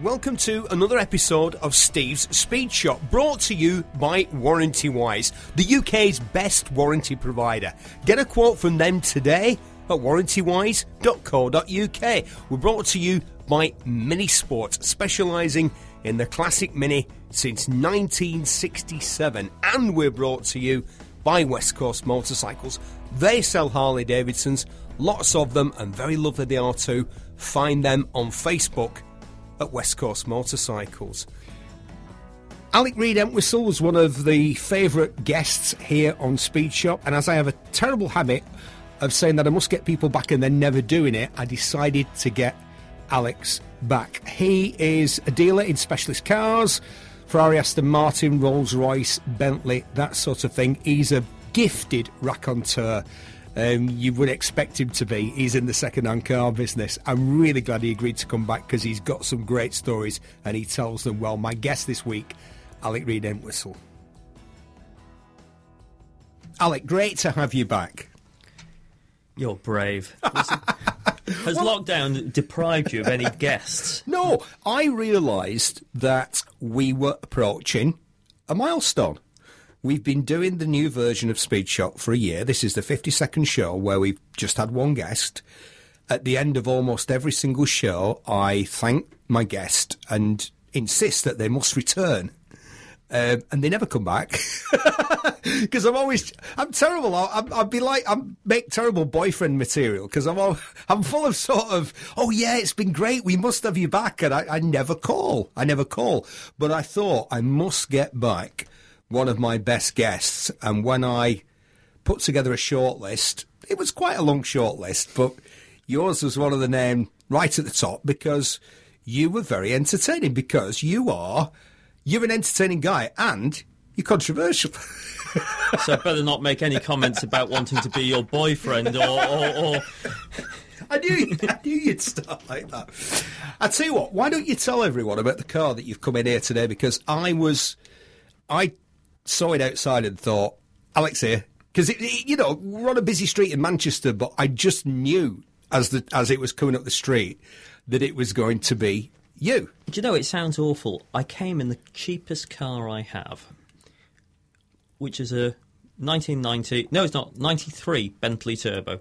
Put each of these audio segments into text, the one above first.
Welcome to another episode of Steve's Speed Shop, brought to you by Warranty Wise, the UK's best warranty provider. Get a quote from them today at warrantywise.co.uk. We're brought to you by Mini Sport, specialising in the classic Mini since 1967, and we're brought to you by West Coast Motorcycles. They sell Harley Davidsons, lots of them, and very lovely they are too. Find them on Facebook at West Coast Motorcycles. Alec Reid Entwistle was one of the favourite guests here on Speed Shop, and as I have a terrible habit of saying that I must get people back and then never doing it, I decided to get Alex back. He is a dealer in specialist cars, Ferrari, Aston Martin, Rolls Royce, Bentley, that sort of thing. He's a gifted raconteur um, you would expect him to be. He's in the second-hand car business. I'm really glad he agreed to come back because he's got some great stories and he tells them well. My guest this week, Alec Reid Entwistle. Alec, great to have you back. You're brave. Listen, has well, lockdown deprived you of any guests? No, I realised that we were approaching a milestone. We've been doing the new version of Speed Shop for a year. This is the 52nd show where we've just had one guest. At the end of almost every single show, I thank my guest and insist that they must return. Um, and they never come back. Because I'm always I'm terrible. i would be like I'm make terrible boyfriend material because I'm all, I'm full of sort of oh yeah it's been great. We must have you back. And I, I never call. I never call. But I thought I must get back one of my best guests. And when I put together a short list it was quite a long short list but yours was one of the name right at the top because you were very entertaining because you are you're an entertaining guy and you're controversial. so I better not make any comments about wanting to be your boyfriend or, or, or... I knew, I knew you'd start like that. I tell you what, why don't you tell everyone about the car that you've come in here today? Because I was, I saw it outside and thought, Alex here. Because, you know, we're on a busy street in Manchester, but I just knew as the as it was coming up the street that it was going to be you. Do you know, it sounds awful. I came in the cheapest car I have, which is a 1990, no, it's not, 93 Bentley Turbo.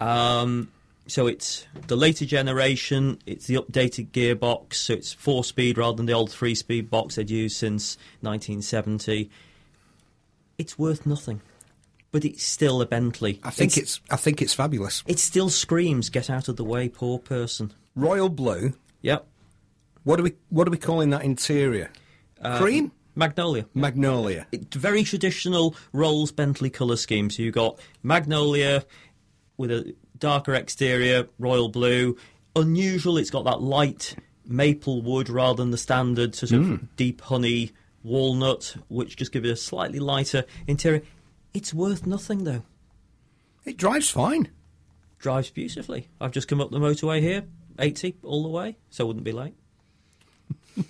Um, so it's the later generation, it's the updated gearbox, so it's four speed rather than the old three speed box they'd used since 1970. It's worth nothing. But it's still a Bentley. I think it's, it's I think it's fabulous. It still screams "Get out of the way, poor person." Royal blue. Yep. What are we What are we calling that interior? Uh, Cream. Magnolia. Magnolia. It's very traditional Rolls Bentley colour scheme. So you've got Magnolia with a darker exterior, royal blue. Unusual, it's got that light maple wood rather than the standard sort of mm. deep honey walnut, which just gives it a slightly lighter interior. It's worth nothing though. It drives fine. Drives beautifully. I've just come up the motorway here, 80 all the way, so I wouldn't be late.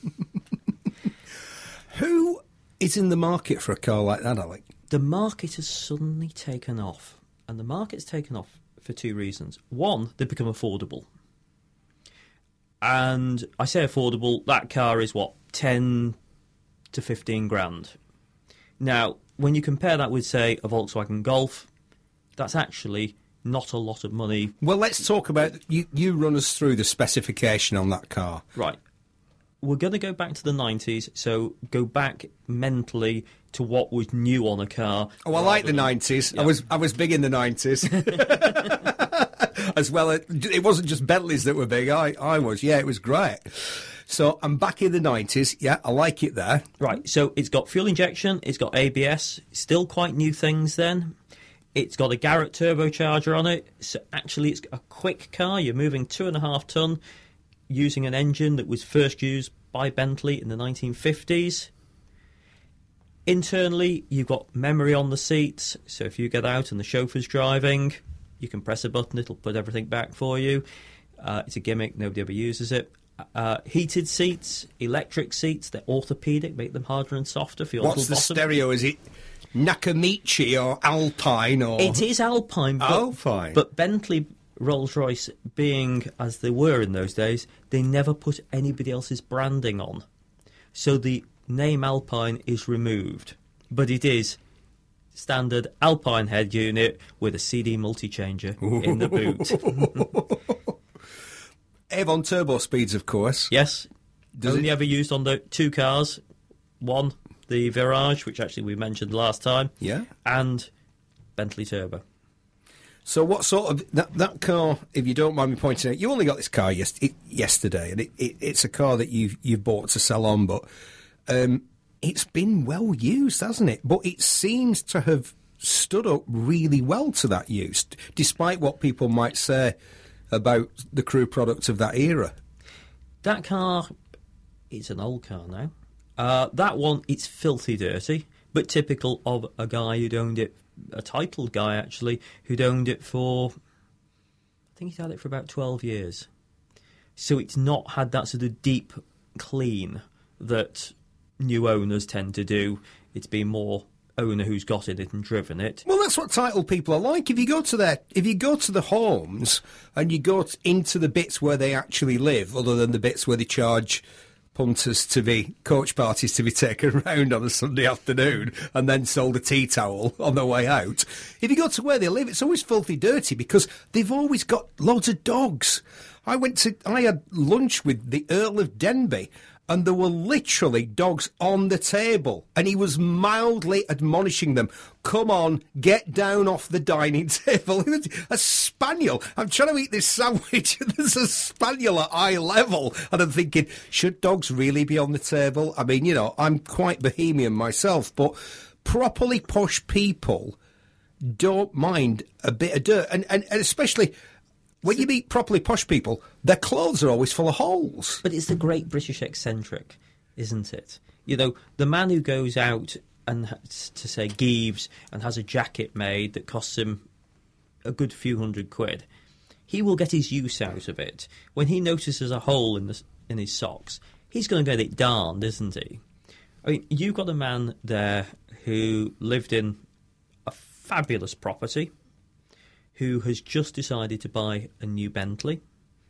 Who is in the market for a car like that, Alec? The market has suddenly taken off. And the market's taken off for two reasons. One, they've become affordable. And I say affordable, that car is what, 10 to 15 grand. Now, when you compare that with, say, a Volkswagen Golf, that's actually not a lot of money. Well, let's talk about you. You run us through the specification on that car. Right. We're going to go back to the 90s, so go back mentally to what was new on a car. Oh, I like the nineties. I was I was big in the nineties. As well, it wasn't just Bentleys that were big. I I was. Yeah, it was great. So I'm back in the 90s. Yeah, I like it there. Right. So it's got fuel injection. It's got ABS. Still quite new things then. It's got a Garrett turbocharger on it. So actually, it's a quick car. You're moving two and a half ton using an engine that was first used by Bentley in the 1950s. Internally, you've got memory on the seats, so if you get out and the chauffeur's driving, you can press a button, it'll put everything back for you. Uh, it's a gimmick, nobody ever uses it. Uh, heated seats, electric seats, they're orthopedic, make them harder and softer for your What's the bottom. stereo? Is it Nakamichi or Alpine or It is Alpine, but, Alpine. but Bentley, Rolls Royce, being as they were in those days, they never put anybody else's branding on. So the name Alpine is removed, but it is standard Alpine head unit with a CD multi-changer in the boot. Avon turbo speeds, of course. yes, Does only it- ever used on the two cars. One, the Virage, which actually we mentioned last time, Yeah. and Bentley Turbo. So what sort of that that car? If you don't mind me pointing out, you only got this car yes, it, yesterday, and it, it, it's a car that you've you've bought to sell on, but um, it's been well used, hasn't it? But it seems to have stood up really well to that use, despite what people might say about the Crewe product of that era. That car, it's an old car now. Uh, that one, it's filthy dirty, but typical of a guy who'd owned it, a titled guy actually, who'd owned it for, I think he's had it for about 12 years. So it's not had that sort of deep clean that new owners tend to do. It's been more owner who's got in it and driven it. Well, that's what title people are like. If you go to their, if you go to the homes and you go into the bits where they actually live, other than the bits where they charge punters to be coach parties to be taken around on a Sunday afternoon and then sold a tea towel on the way out. If you go to where they live, it's always filthy dirty because they've always got loads of dogs. I went to, I had lunch with the Earl of Denbigh and there were literally dogs on the table, and he was mildly admonishing them, "Come on, get down off the dining table." a spaniel. I'm trying to eat this sandwich, and there's a spaniel at eye level, and I'm thinking, should dogs really be on the table? I mean, you know, I'm quite bohemian myself, but properly posh people don't mind a bit of dirt, and and, and especially. When you meet properly posh people, their clothes are always full of holes. But it's the great British eccentric, isn't it? You know, the man who goes out and to say Gieves and has a jacket made that costs him a good few hundred quid, he will get his use out of it. When he notices a hole in the, in his socks, he's going to get it darned, isn't he? I mean, you've got a man there who lived in a fabulous property, who has just decided to buy a new Bentley,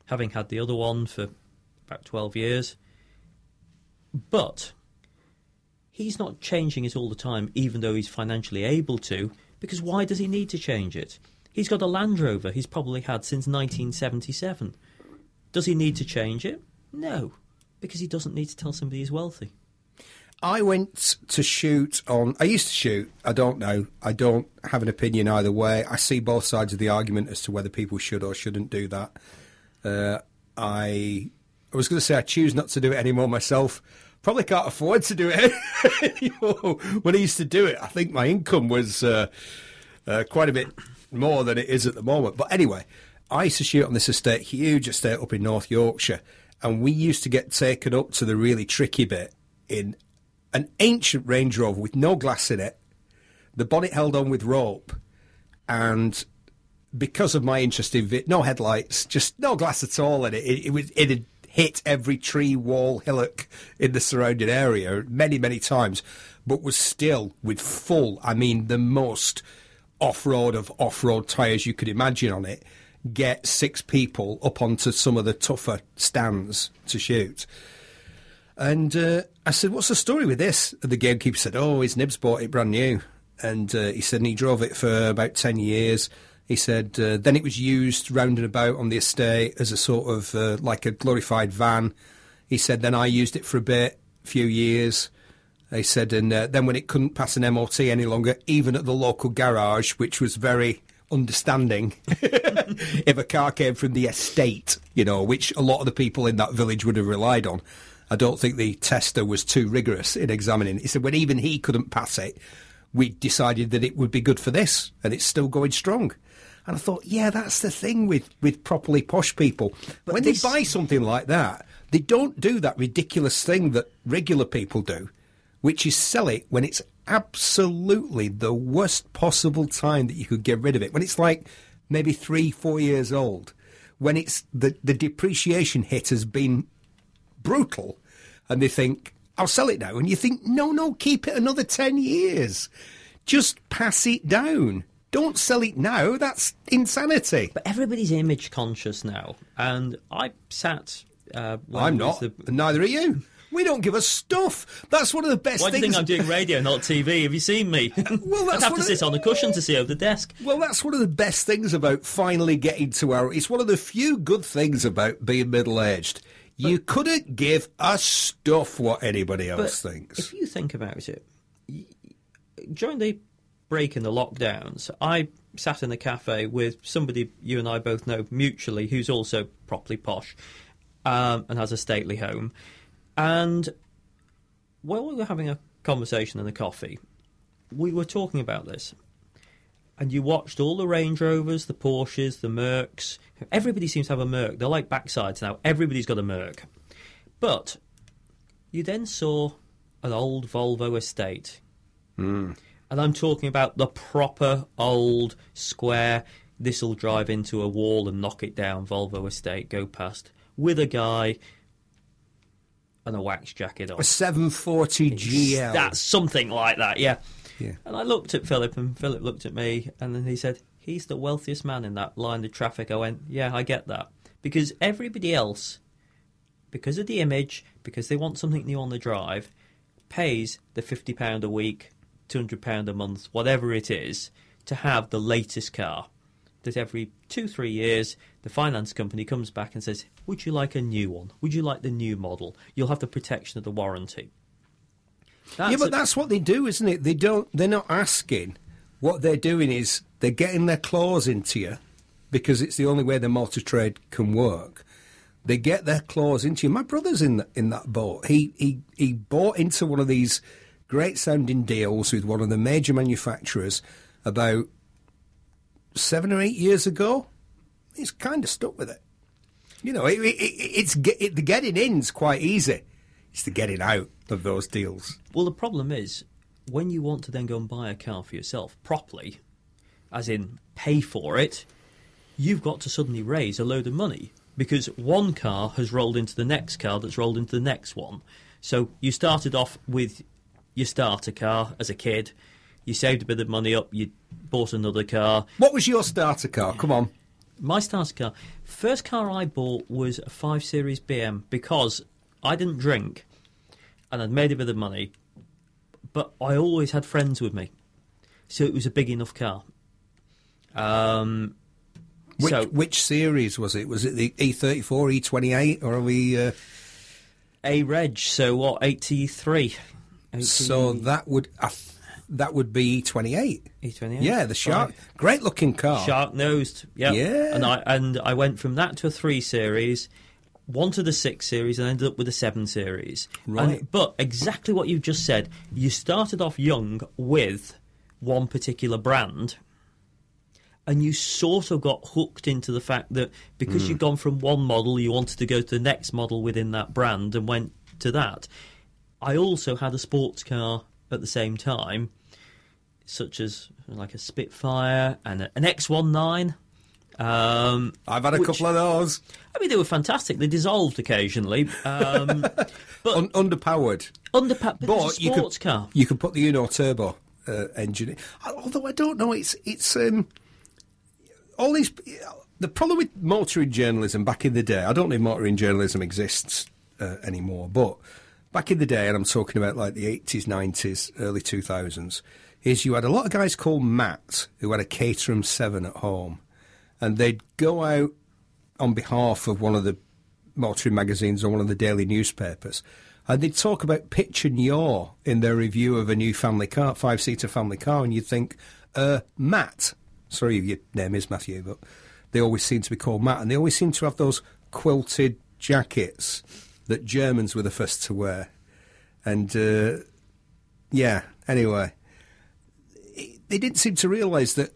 having had the other one for about 12 years. But he's not changing it all the time, even though he's financially able to, because why does he need to change it? He's got a Land Rover he's probably had since 1977. Does he need to change it? No, because he doesn't need to tell somebody he's wealthy. I went to shoot on. I used to shoot. I don't know. I don't have an opinion either way. I see both sides of the argument as to whether people should or shouldn't do that. Uh, I I was going to say I choose not to do it anymore myself. Probably can't afford to do it anymore. When I used to do it, I think my income was uh, uh, quite a bit more than it is at the moment. But anyway, I used to shoot on this estate, huge estate up in North Yorkshire, and we used to get taken up to the really tricky bit in an ancient Range Rover with no glass in it, the bonnet held on with rope, and because of my interest in it, no headlights, just no glass at all in it. It, it was it had hit every tree, wall, hillock in the surrounding area many, many times, but was still with full, I mean, the most off-road of off-road tyres you could imagine on it. Get six people up onto some of the tougher stands to shoot. And uh, I said, "What's the story with this?" And the gamekeeper said, "Oh, his nibs bought it brand new." And uh, he said, and he drove it for about ten years. He said, uh, then it was used round and about on the estate as a sort of uh, like a glorified van. He said, then I used it for a bit, a few years. He said, and uh, then when it couldn't pass an MOT any longer, even at the local garage, which was very understanding, if a car came from the estate, you know, which a lot of the people in that village would have relied on. I don't think the tester was too rigorous in examining. He said when even he couldn't pass it, we decided that it would be good for this, and it's still going strong. And I thought, yeah, that's the thing with, with properly posh people. But when this- they buy something like that, they don't do that ridiculous thing that regular people do, which is sell it when it's absolutely the worst possible time that you could get rid of it. When it's like maybe three, four years old, when it's the, the depreciation hit has been brutal, and they think, I'll sell it now. And you think, no, no, keep it another 10 years. Just pass it down. Don't sell it now. That's insanity. But everybody's image conscious now, and I sat. Uh, I'm not. the- Neither are you. We don't give a stuff. That's one of the best Why do you things. think I'm doing radio, not TV? Have you seen me? Well, that's I'd have to it- sit on a cushion to see over the desk. Well, that's one of the best things about finally getting to our. It's one of the few good things about being middle aged. You couldn't give a stuff what anybody else thinks. if you think about it, during the break in the lockdowns, I sat in a cafe with somebody you and I both know mutually, who's also properly posh um, and has a stately home. And while we were having a conversation and a coffee, we were talking about this. And you watched all the Range Rovers, the Porsches, the Mercs. Everybody seems to have a Merc. They're like backsides now. Everybody's got a Merc. But you then saw an old Volvo estate. Hmm. And I'm talking about the proper old square, this'll drive into a wall and knock it down Volvo estate, go past, with a guy and a wax jacket on. a 740 GL. That's something like that, yeah. Yeah. And I looked at Philip, and Philip looked at me, and then he said, He's the wealthiest man in that line of traffic. I went, Yeah, I get that. Because everybody else, because of the image, because they want something new on the drive, pays the £50 a week, £200 a month, whatever it is, to have the latest car. That every two, three years, the finance company comes back and says, Would you like a new one? Would you like the new model? You'll have the protection of the warranty. Yeah, but a- that's what they do, isn't it? They don't. They're not asking. What they're doing is they're getting their claws into you because it's the only way the multi trade can work. They get their claws into you. My brother's in th- in that boat. He he he bought into one of these great sounding deals with one of the major manufacturers about seven or eight years ago. He's kind of stuck with it. You know, it, it, it, it's it, the getting in's quite easy. It's the getting out of those deals. Well, the problem is when you want to then go and buy a car for yourself properly, as in pay for it, you've got to suddenly raise a load of money because one car has rolled into the next car that's rolled into the next one. So you started off with your starter car as a kid, you saved a bit of money up, you bought another car. What was your starter car? Come on. My starter car, first car I bought was a 5 Series BM because I didn't drink and I'd made a bit of money, but I always had friends with me. So it was a big enough car. Um, Which, so which series was it? Was it the E34, E28, or are we? Uh, a reg, so what, 83? so that would uh, that would be E28. E28? Yeah, the shark, Right. great looking car. Shark nosed, yeah. Yeah. And I and I went from that to a three series, one to the six series, and ended up with a seven series. And- Right. but exactly what you've just said. You started off young with one particular brand. And you sort of got hooked into the fact that because hmm. you'd gone from one model, you wanted to go to the next model within that brand and went to that. I also had a sports car at the same time, such as like a Spitfire and an X19. Um, I've had a Which- couple of those. I mean, they were fantastic. They dissolved occasionally. Um, but Un- underpowered. under but But you sports could car. you could put the Uno Turbo uh, engine. in. Although I don't know, it's it's um, all these. The problem with motoring journalism back in the day, I don't know if motoring journalism exists uh, anymore, but back in the day, and I'm talking about like the 80s, 90s, early 2000s, is you had a lot of guys called Matt who had a Caterham 7 at home, and they'd go out on behalf of one of the motoring magazines or one of the daily newspapers, and they'd talk about pitch and yaw in their review of a new family car, five seater family car, and you'd think, uh, Matt, sorry your name is Matthew, but they always seem to be called Matt, and they always seem to have those quilted jackets that Germans were the first to wear. And uh, yeah, anyway, they didn't seem to realise that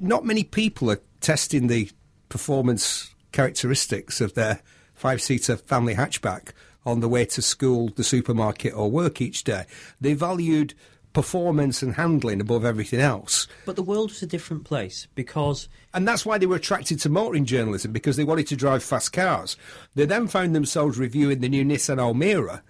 not many people are testing the performance characteristics of their five seater family hatchback on the way to school, the supermarket, or work each day. They valued performance and handling above everything else. But the world was a different place because And that's why they were attracted to motoring journalism because they wanted to drive fast cars. They then found themselves reviewing the new Nissan Almera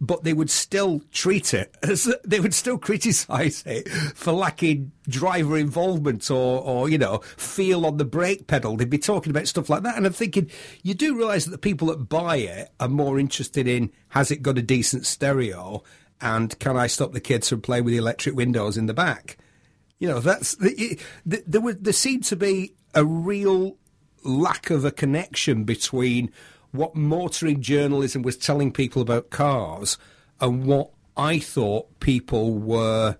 but they would still treat it as they would still criticise it for lacking driver involvement or, or you know feel on the brake pedal. They'd be talking about stuff like that, and I'm thinking you do realise that the people that buy it are more interested in has it got a decent stereo and can I stop the kids from playing with the electric windows in the back? You know, that's there. Was, there seemed to be a real lack of a connection between what motoring journalism was telling people about cars and what I thought people were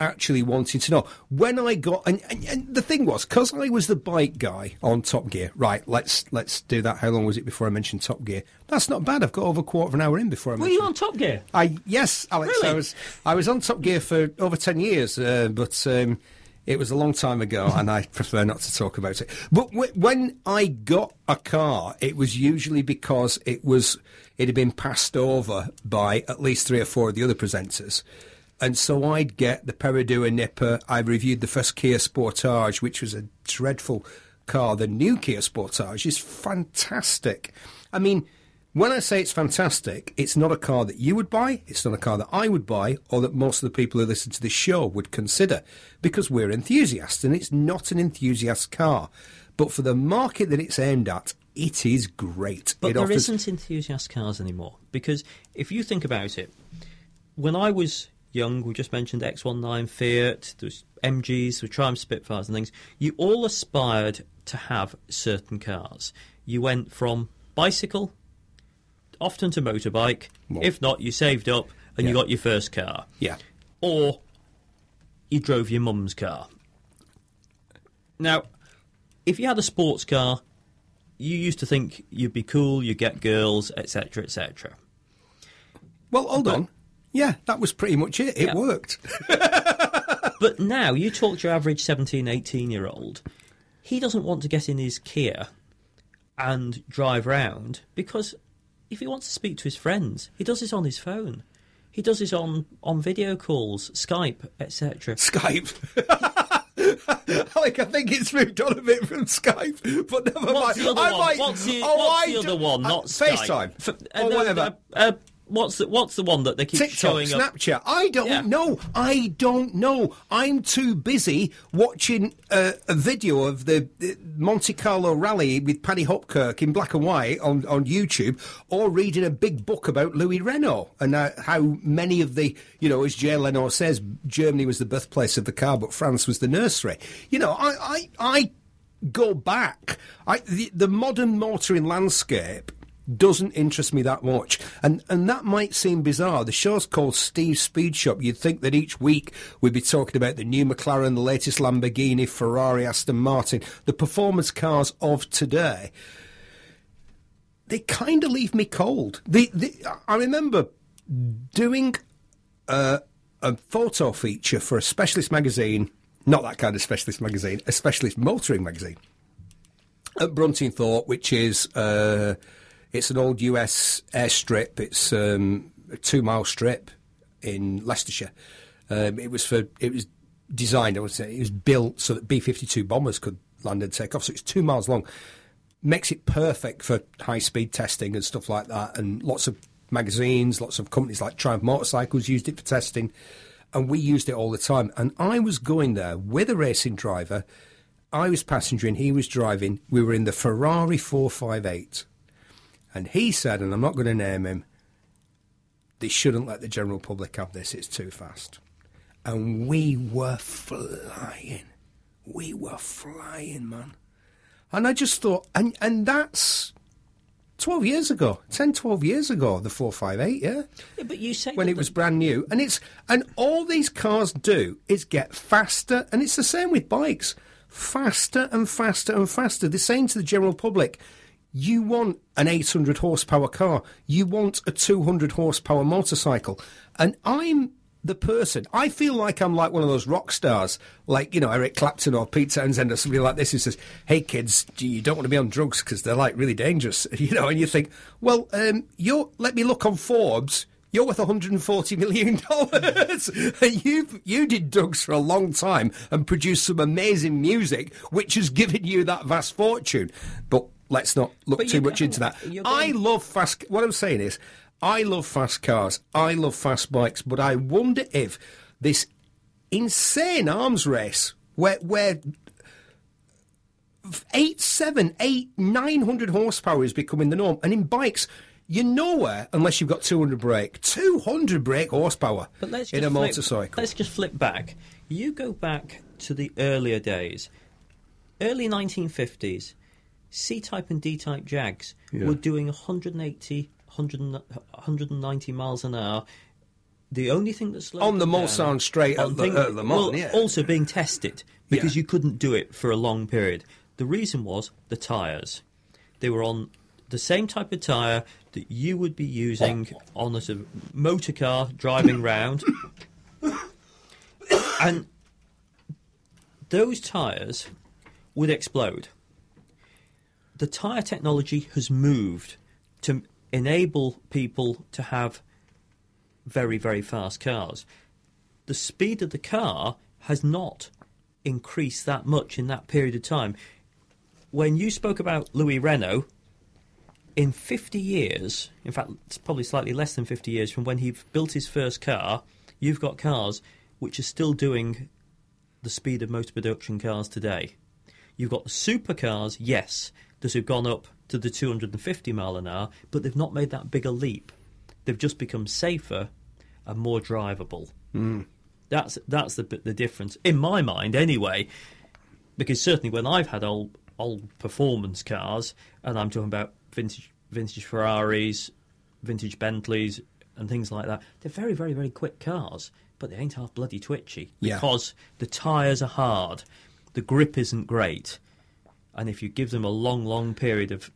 actually wanting to know. When I got and, and, and the thing was because I was the bike guy on Top Gear. Right, let's let's do that. How long was it before I mentioned Top Gear? That's not bad. I've got over a quarter of an hour in before I. Mentioned. Were you on Top Gear? I yes, Alex. Really? I was I was on Top Gear for over ten years, uh, but. Um, it was a long time ago, and I prefer not to talk about it. But w- when I got a car, it was usually because it was it had been passed over by at least three or four of the other presenters. And so I'd get the Perodua Nippa. I reviewed the first Kia Sportage, which was a dreadful car. The new Kia Sportage is fantastic. I mean, when I say it's fantastic, it's not a car that you would buy, it's not a car that I would buy, or that most of the people who listen to this show would consider, because we're enthusiasts, and it's not an enthusiast car. But for the market that it's aimed at, it is great. But it there offers- not enthusiast cars anymore because if you think about it, when I was young, we just mentioned X19 Fiat, there's MGs, there Triumph Spitfires and things. You all aspired to have certain cars. You went from bicycle, often to motorbike. If not, you saved up and you got your first car, Yeah. or you drove your mum's car. Now, if you had a sports car, you used to think you'd be cool, you'd get girls, etc., etc. Well, hold on. Yeah, that was pretty much it. It Yeah. worked. But now you talk to your average 17, 18 year old, he doesn't want to get in his Kia and drive round because if he wants to speak to his friends, he does this on his phone. He does this on, on video calls, Skype, etc. Skype. like I think it's moved on a bit from Skype, but never What's mind. the other I one? might- what's the, oh, what's I the other one? uh, Not Skype. FaceTime F- uh, or no, whatever. uh, uh, what's the What's the one that they keep TikTok, showing up? Snapchat. I don't Yeah. know. I don't know. I'm too busy watching uh, a video of the uh, Monte Carlo rally with Paddy Hopkirk in black and white on, on YouTube, or reading a big book about Louis Renault and uh, how many of the, you know, as Jay Leno says, Germany was the birthplace of the car, but France was the nursery. You know, I, I, I go back. I, the, the modern motoring landscape doesn't interest me that much. And and that might seem bizarre. The show's called Steve's Speed Shop. You'd think that each week we'd be talking about the new McLaren, the latest Lamborghini, Ferrari, Aston Martin, the performance cars of today. They kind of leave me cold. The, the, I remember doing a, a photo feature for a specialist magazine, not that kind of specialist magazine, a specialist motoring magazine at Bruntingthorpe, which is uh, it's an old US airstrip. It's um, a two mile strip in Leicestershire. Um, it was for it was designed. I would say it was built so that B fifty two bombers could land and take off. So it's two miles long. Makes it perfect for high speed testing and stuff like that. And lots of magazines, lots of companies like Triumph Motorcycles used it for testing. And we used it all the time. And I was going there with a racing driver. I was passenger and he was driving. We were in the Ferrari 458. And he said, and I'm not going to name him, they shouldn't let the general public have this, it's too fast. And we were flying. We were flying, man. And I just thought, and, and that's 12 years ago, 10, 12 years ago, the 458, yeah? Yeah, but you say when it was brand new. And it's and all these cars do is get faster, and it's the same with bikes, faster and faster and faster. They're saying to the general public, you want an 800 horsepower car, you want a 200 horsepower motorcycle, and I'm the person. I feel like I'm like one of those rock stars, like you know Eric Clapton or Pete Townshend or somebody like this, who says, "Hey kids, you don't want to be on drugs because they're like really dangerous," you know. And you think, well, um, you're let me look on Forbes. You're worth 140 million dollars. you you did drugs for a long time and produced some amazing music, which has given you that vast fortune. But let's not look But too much into that. I love fast. What I'm saying is, I love fast cars. I love fast bikes. But I wonder if this insane arms race where where eight, seven, eight, nine hundred horsepower is becoming the norm, and in bikes. You're nowhere unless you've got 200 brake. 200 brake horsepower But let's in a flip- motorcycle. Let's just flip back. You go back to the earlier days, early 1950s. C-type and D-type Jags Yeah. were doing 180, 100, 190 miles an hour. The only thing that slowed On the Mulsanne straight at on Le- thing- at Le Mans, well, yeah. also being tested because Yeah. you couldn't do it for a long period. The reason was the tyres. They were on the same type of tyre that you would be using on a sort of motor car driving round. and those tyres would explode. The tyre technology has moved to enable people to have very, very fast cars. The speed of the car has not increased that much in that period of time. When you spoke about Louis Renault, in 50 years, in fact, it's probably slightly less than 50 years from when he built his first car, you've got cars which are still doing the speed of most production cars today. You've got the supercars, yes, that have gone up to the 250 mile an hour, but they've not made that bigger leap. They've just become safer and more drivable. Hmm. That's that's the the difference in my mind, anyway. Because certainly when I've had old old performance cars, and I'm talking about vintage vintage Ferraris, vintage Bentleys, and things like that, they're very very very quick cars, but they ain't half bloody twitchy Yeah. because the tyres are hard, the grip isn't great, and if you give them a long long period of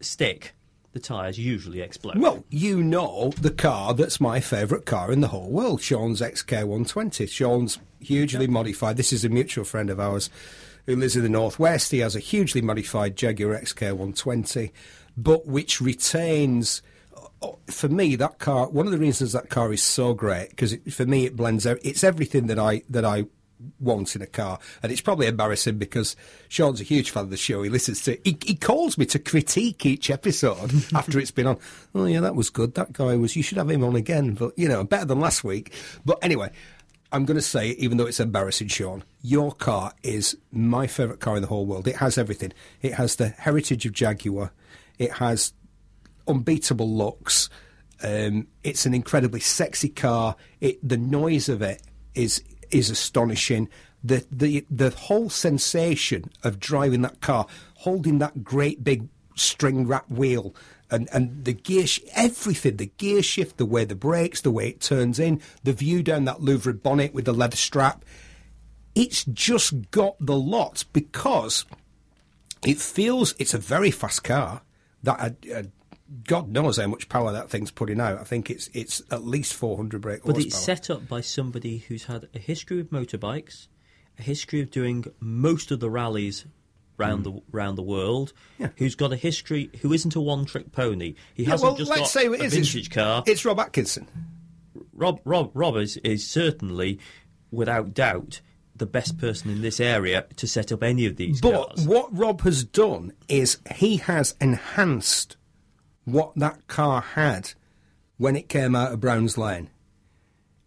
stick, the tyres usually explode. Well, you know the car that's my favourite car in the whole world, Sean's XK120. Sean's hugely modified. This is a mutual friend of ours who lives in the northwest. He has a hugely modified Jaguar XK120, but which retains. oh, For me, that car. One of the reasons that car is so great because for me it blends. out It's everything that I that I want in a car, and it's probably embarrassing because Sean's a huge fan of the show. He listens to. He, he calls me to critique each episode after it's been on. Oh yeah, that was good. That guy was. You should have him on again, but you know, better than last week. But anyway. I'm going to say, even though it's embarrassing, Sean, your car is my favourite car in the whole world. It has everything. It has the heritage of Jaguar. It has unbeatable looks. Um, it's an incredibly sexy car. It, the noise of it is is astonishing. The the the whole sensation of driving that car, holding that great big string wrap wheel, and and the gear, sh- everything, the gear shift, the way the brakes, the way it turns in, the view down that louvred bonnet with the leather strap. It's just got the lot because it feels it's a very fast car. That uh, uh, God knows how much power that thing's putting out. I think it's it's at least 400 brake But it's set up by somebody who's had a history of motorbikes, a history of doing most of the rallies round hmm. the round the world. Yeah. Who's got a history? Who isn't a one-trick pony? He Yeah, hasn't well, just let's got say it a is. It's- vintage car. It's Rob Atkinson. Rob Rob Rob is, is certainly, without doubt, the best person in this area to set up any of these But cars. what Rob has done is he has enhanced what that car had when it came out of Browns Lane.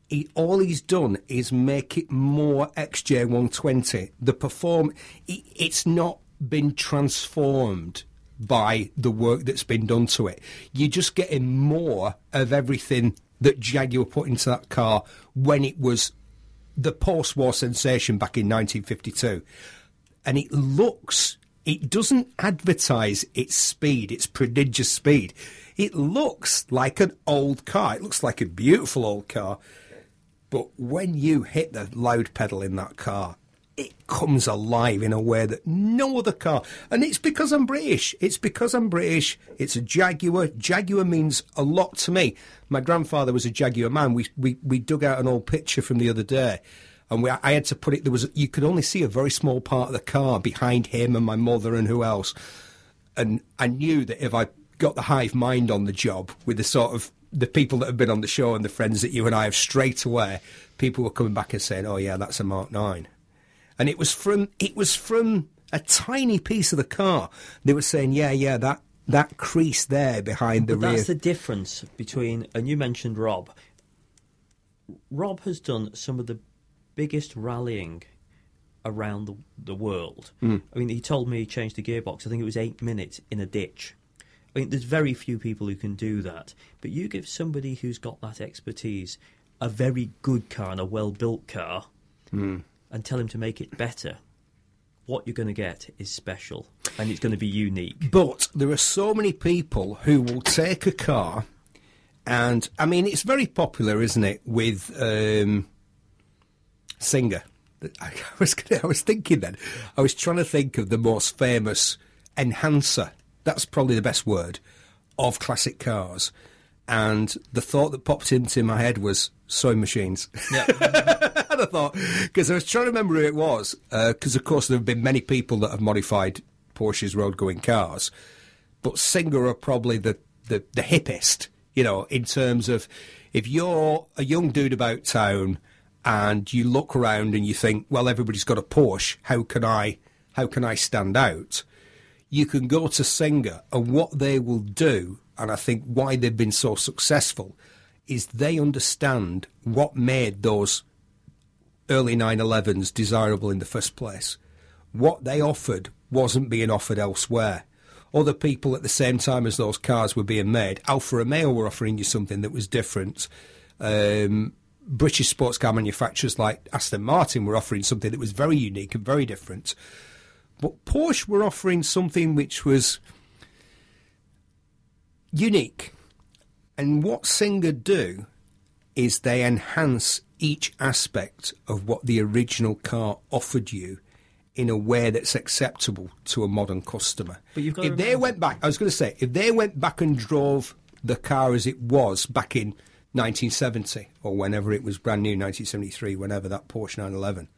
He, all he's done is make it more XK120. The perform, it, it's not been transformed by the work that's been done to it. You're just getting more of everything that Jaguar put into that car when it was the post-war sensation back in 1952 and it looks it doesn't advertise its speed its prodigious speed. It looks like an old car. It looks like a beautiful old car. But when you hit the loud pedal in that car it comes alive in a way that no other car. And it's because i'm british. It's because i'm british. It's a jaguar. Jaguar means a lot to me. My grandfather was a jaguar man. We we, we dug out an old picture from the other day and we, I had to put it. There was you could only see a very small part of the car behind him and my mother and who else. And I knew that if I got the hive mind on the job with the sort of the people that have been on the show and the friends that you and I have straight away, people were coming back and saying, "Oh yeah, that's a Mark 9. And it was from it was from a tiny piece of the car. They were saying, "Yeah, yeah, that that crease there behind the But rear. that's the difference between, and you mentioned Rob. Rob has done some of the biggest rallying around the, the world. Mm. I mean, he told me he changed the gearbox. I think it was eight minutes in a ditch. I mean, there's very few people who can do that. But you give somebody who's got that expertise a very good car and a well built car Mm. and tell him to make it better. What you're going to get is special and it's going to be unique. But there are so many people who will take a car, and I mean, it's very popular, isn't it, with um, Singer. I was, gonna, I was thinking then, I was trying to think of the most famous enhancer. That's probably the best word of classic cars. And the thought that popped into my head was sewing machines. Yeah. and I thought, because I was trying to remember who it was, uh, because of course there have been many people that have modified Porsche's road going cars, but Singer are probably the, the, the hippest, you know, in terms of if you're a young dude about town and you look around and you think, well, everybody's got a Porsche, how can I, how can I stand out? You can go to Singer, and what they will do, and I think why they've been so successful, is they understand what made those early 911s desirable in the first place. What they offered wasn't being offered elsewhere. Other people at the same time as those cars were being made, Alfa Romeo were offering you something that was different. Um, British sports car manufacturers like Aston Martin were offering something that was very unique and very different. But Porsche were offering something which was unique. And what Singer do is they enhance each aspect of what the original car offered you in a way that's acceptable to a modern customer. But you've got to if they went back, I was going to say, if they went back and drove the car as it was back in 1970 or whenever it was brand new, 1973, whenever that Porsche 911,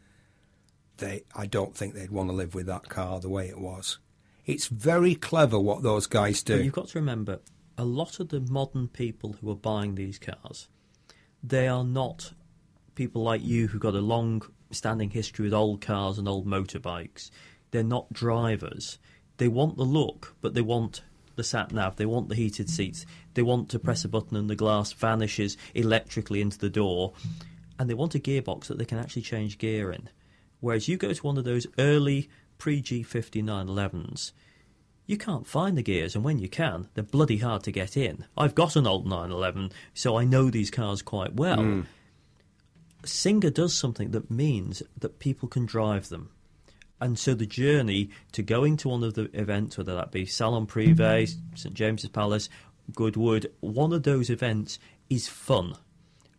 they, I don't think they'd want to live with that car the way it was. It's very clever what those guys do. You've got to remember, a lot of the modern people who are buying these cars, they are not people like you who got a long standing history with old cars and old motorbikes. They're not drivers. They want the look, but they want the sat nav. They want the heated seats. They want to press a button and the glass vanishes electrically into the door. And they want a gearbox that they can actually change gear in. Whereas you go to one of those early pre G50 911s, you can't find the gears, and when you can, they're bloody hard to get in. I've got an old 911, so I know these cars quite well. Hmm. Singer does something that means that people can drive them. And so the journey to going to one of the events, whether that be Salon Privé, St James's Palace, Goodwood, one of those events is fun.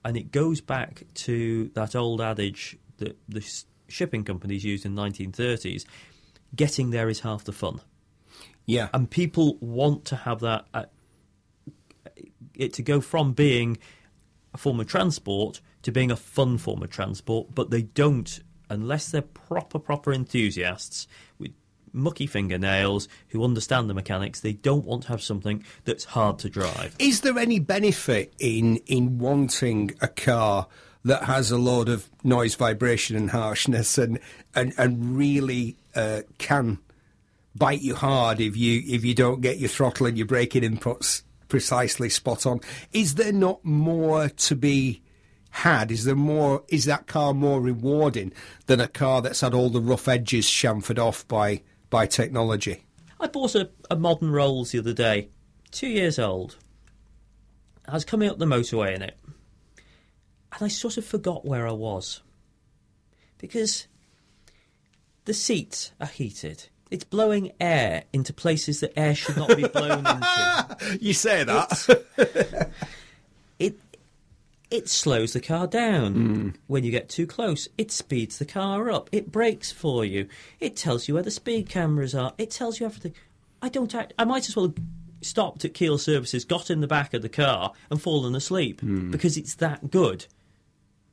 And it goes back to that old adage that the shipping companies used in the 1930s getting there is half the fun yeah. and people want to have that uh, it to go from being a form of transport to being a fun form of transport but they don't unless they're proper proper enthusiasts with mucky fingernails who understand the mechanics they don't want to have something that's hard to drive Is there any benefit in in wanting a car that has a lot of noise, vibration, and harshness, and and and really uh, can bite you hard if you if you don't get your throttle and your braking inputs precisely spot on? Is there not more to be had? Is there more? Is that car more rewarding than a car that's had all the rough edges chamfered off by by technology? I bought a, a modern Rolls the other day, two years old. I was coming up the motorway in it, and I sort of forgot where I was. Because the seats are heated. It's blowing air into places that air should not be blown into. You say that. It slows the car down. Hmm. When you get too close, it speeds the car up. It brakes for you. It tells you where the speed cameras are. It tells you everything. I don't. Act, I might as well have stopped at Keele Services, got in the back of the car, and fallen asleep hmm. because it's that good.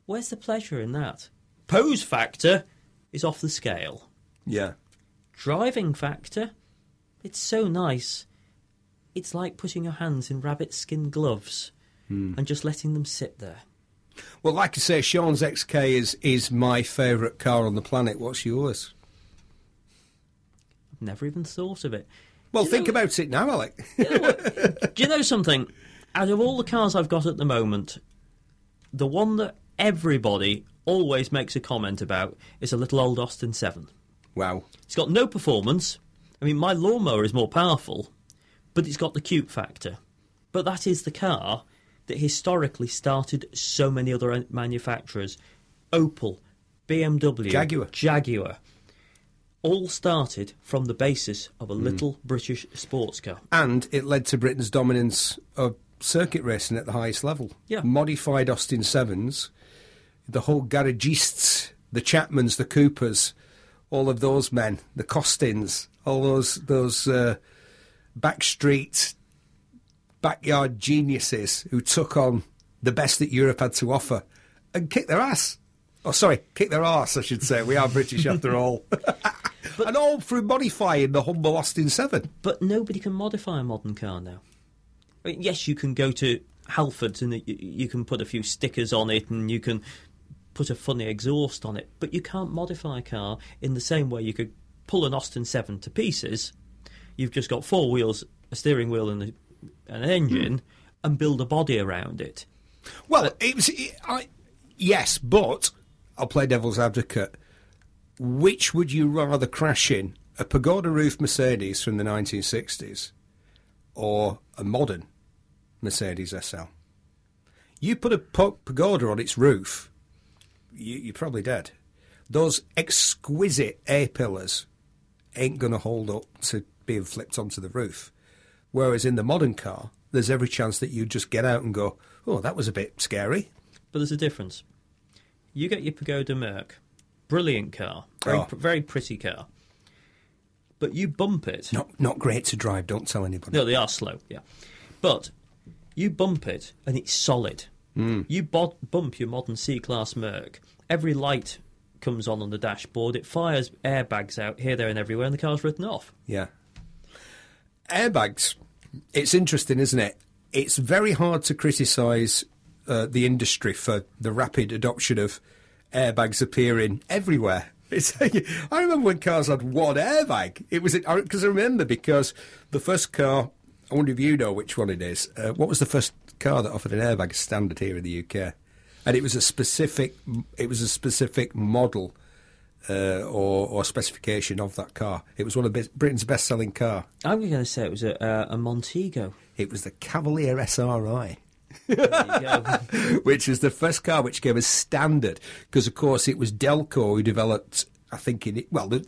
Where's the pleasure in that? Pose factor is off the scale. yeah. Driving factor, it's so nice. It's like putting your hands in rabbit skin gloves Hmm. and just letting them sit there. Well, like I say, Sean's XK is is my favourite car on the planet. What's yours? I've never even thought of it. Well, think know- about it now, Alec. Do you know something? Out of all the cars I've got at the moment, the one that everybody always makes a comment about is a little old Austin 7. wow. It's got no performance. I mean, my lawnmower is more powerful, but it's got the cute factor. But that is the car that historically started so many other manufacturers Opel, BMW, Jaguar. Jaguar. All started from the basis of a Hmm. little British sports car. And it led to Britain's dominance of circuit racing at the highest level. Yeah. Modified Austin Sevens, the whole garagists, the Chapmans, the Coopers, all of those men, the Costins, all those those uh, backstreet, backyard geniuses who took on the best that Europe had to offer and kicked their ass. Oh, sorry, kick their arse, I should say. We are British after all. and all through modifying the humble Austin 7. But nobody can modify a modern car now. I mean, yes, you can go to Halfords and you, you can put a few stickers on it and you can put a funny exhaust on it, but you can't modify a car in the same way you could pull an Austin 7 to pieces. You've just got four wheels, a steering wheel, and a, an engine, and build a body around it. Well, it was. It, I, yes, but I'll play devil's advocate. Which would you rather crash in? A pagoda roof Mercedes from the 1960s or a modern Mercedes SL? You put a pagoda on its roof, you, you're probably dead. Those exquisite A pillars ain't going to hold up to being flipped onto the roof. Whereas in the modern car, there's every chance that you just get out and go, oh, that was a bit scary. But there's a difference. You get your Pagoda Merc, brilliant car, very, Oh. pr- very pretty car, but you bump it. Not not great to drive. Don't tell anybody. No, they are slow, yeah. But you bump it and it's solid. Hmm. You bod- bump your modern C Class Merc, every light comes on on the dashboard, it fires airbags out here, there, and everywhere, and the car's written off. Yeah. Airbags. It's interesting, isn't it? It's very hard to criticise uh, the industry for the rapid adoption of airbags appearing everywhere. It's, I remember when cars had one airbag. It was because I remember because the first car. I wonder if you know which one it is. Uh, what was the first car that offered an airbag standard here in the UK? And it was a specific. It was a specific model uh, or, or specification of that car. It was one of Britain's best-selling car. I'm going to say it was a, a, a Montego. It was the Cavalier SRI, There you go. which was the first car which came as standard because, of course, it was Delco who developed. I think in it, well, the,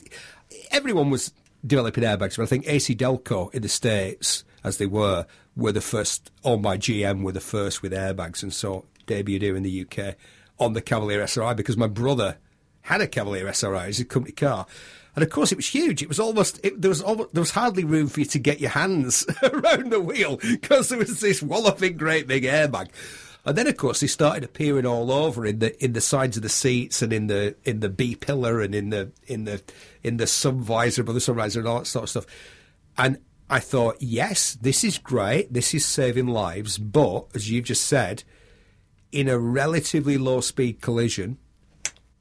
everyone was developing airbags, but I think AC Delco in the states, as they were, were the first. Owned by GM, were the first with airbags, and so debuted here in the UK on the Cavalier SRI because my brother had a Cavalier SRI as a company car. And of course, it was huge. It was almost it, there was almost, there was hardly room for you to get your hands around the wheel because there was this walloping great big airbag. And then, of course, they started appearing all over in the in the sides of the seats and in the in the B pillar and in the in the in the sun visor, but the sun visor and all that sort of stuff. And I thought, yes, this is great. This is saving lives. But as you've just said, in a relatively low speed collision,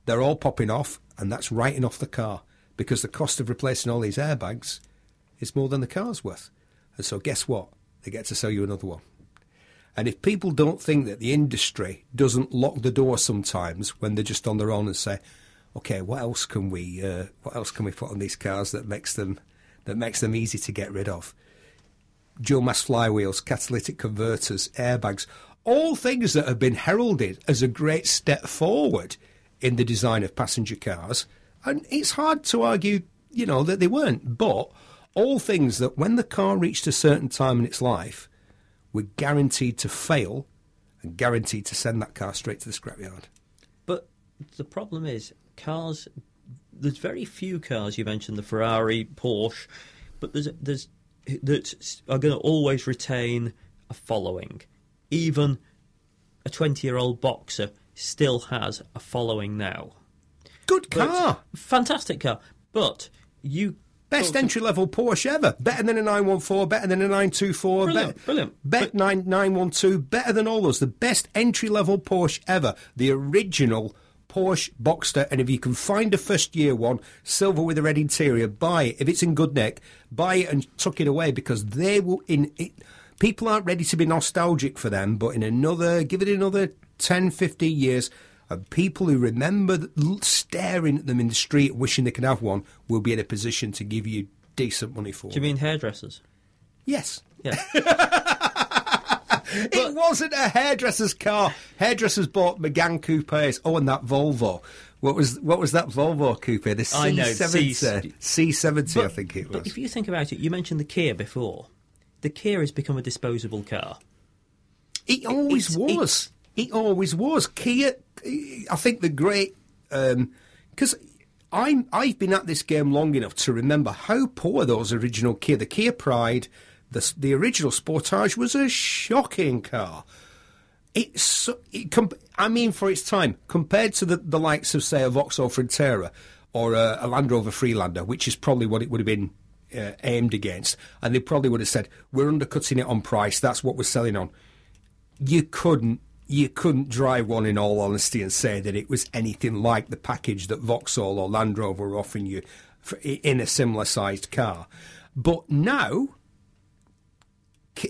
they're all popping off, and that's writing off the car because the cost of replacing all these airbags is more than the car's worth. And so, guess what? They get to sell you another one. And if people don't think that the industry doesn't lock the door sometimes when they're just on their own and say, "Okay, what else can we uh, what else can we put on these cars that makes them that makes them easy to get rid of?" dual mass flywheels, catalytic converters, airbags, all things that have been heralded as a great step forward in the design of passenger cars. And it's hard to argue, you know, that they weren't, but all things that when the car reached a certain time in its life were guaranteed to fail and guaranteed to send that car straight to the scrapyard. But the problem is, cars. There's very few cars. You mentioned the Ferrari, Porsche, but there's there's that are going to always retain a following. Even a 20 year old boxer still has a following now. Good But- car! fantastic car. But you Best talked- entry level Porsche ever. Better than a 914, better than a 924. Brilliant, bet- brilliant. Bet But- 9, 912, better than all those. The best entry level Porsche ever. The original Porsche Boxster, and if you can find a first year one, silver with a red interior, buy it. If it's in good nick, buy it and tuck it away because they will. In it, people aren't ready to be nostalgic for them, but in another, give it another 10, 15 years, and people who remember staring at them in the street, wishing they could have one, will be in a position to give you decent money for. Do you mean hairdressers? Yes. Yeah. It wasn't a hairdresser's car. Hairdressers bought Megane coupes. Oh, and that Volvo. What was what was that Volvo coupe? The C I know, seventy, C- C seventy, I think it was. But if you think about it, you mentioned the Kia before. The Kia has become a disposable car. It always It's- was. It always was. Kia, I think the great because I'm I've been at this game long enough to remember how poor those original Kia, the Kia Pride, the the original Sportage was a shocking car. It's it, I mean, for its time, compared to the, the likes of say a Vauxhall Frontera or a, a Land Rover Freelander, which is probably what it would have been uh, aimed against, and they probably would have said we're undercutting it on price. That's what we're selling on you couldn't you couldn't drive one in all honesty and say that it was anything like the package that Vauxhall or Land Rover were offering you for, in a similar sized car. But now,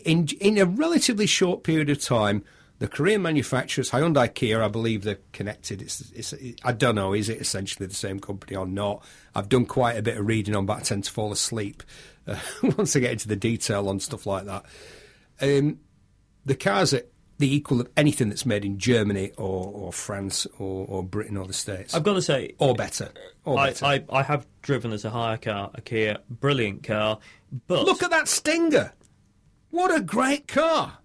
in in a relatively short period of time, the Korean manufacturers, Hyundai, Kia, I believe they're connected. It's, it's, I don't know, is it essentially the same company or not? I've done quite a bit of reading on, but I tend to fall asleep uh, once I get into the detail on stuff like that. Um, the cars are the equal of anything that's made in Germany or, or France or, or Britain or the States. I've got to say, or better. Or I, better. I, I have driven as a hire car a Kia, brilliant car, but Look at that Stinger. What a great car.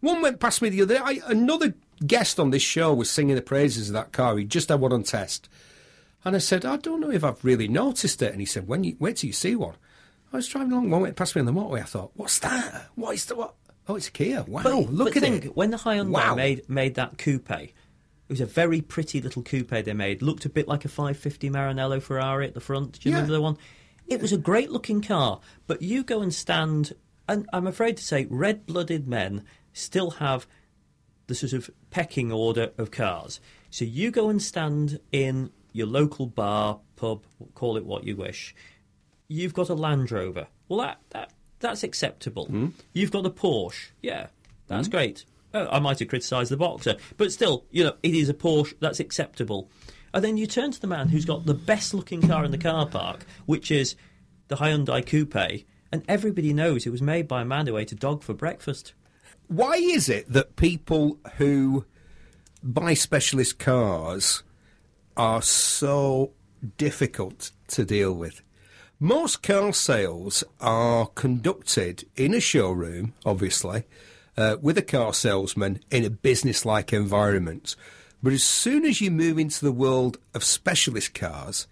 One went past me the other day. I, another guest on this show was singing the praises of that car. He just had one on test. And I said, I don't know if I've really noticed it. And he said, when you, wait till you see one. I was driving along, one went past me on the motorway. I thought, what's that? What is the what? Oh, it's Kia. Wow, But- look but at think, it. When the Hyundai Wow. made made that coupe, it was a very pretty little coupe they made. Looked a bit like a 550 Maranello Ferrari at the front. Do you Yeah. remember the one? It was a great looking car, but you go and stand, and I'm afraid to say, red blooded men still have the sort of pecking order of cars. So you go and stand in your local bar, pub, call it what you wish. You've got a Land Rover. Well, that, that that's acceptable. Hmm? You've got the Porsche. Yeah, that's hmm? great. Oh, I might have criticised the Boxer, but still, you know, it is a Porsche. That's acceptable. And then you turn to the man who's got the best looking car in the car park, which is the Hyundai Coupe, and everybody knows it was made by a man who ate a dog for breakfast. Why is it that people who buy specialist cars are so difficult to deal with? Most car sales are conducted in a showroom, obviously, uh, with a car salesman in a business like environment. But as soon as you move into the world of specialist cars,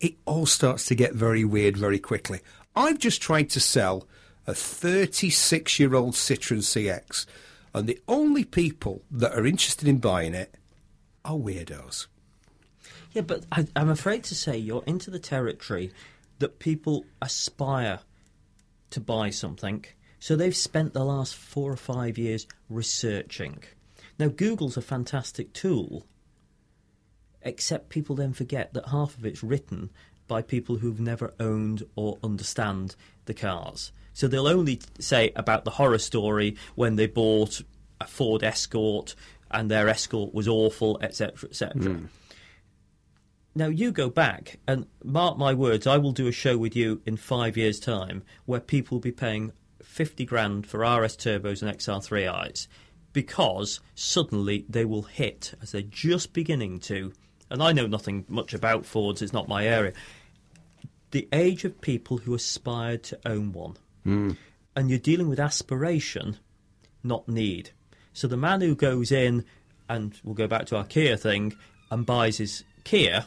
it all starts to get very weird very quickly. I've just tried to sell a 36 year old Citroen CX, and the only people that are interested in buying it are weirdos. Yeah, but I, I'm afraid to say you're into the territory that people aspire to buy something, so they've spent the last four or five years researching. Now, Google's a fantastic tool, except people then forget that half of it's written by people who've never owned or understand the cars. So they'll only say about the horror story when they bought a Ford Escort and their Escort was awful, etc., etc. Now you go back and mark my words, I will do a show with you in five years' time where people will be paying fifty grand for RS turbos and XR3Is because suddenly they will hit as they're just beginning to. And I know nothing much about Fords; it's not my area. The age of people who aspire to own one, hmm. and you're dealing with aspiration, not need. So the man who goes in, and we'll go back to our Kia thing, and buys his Kia,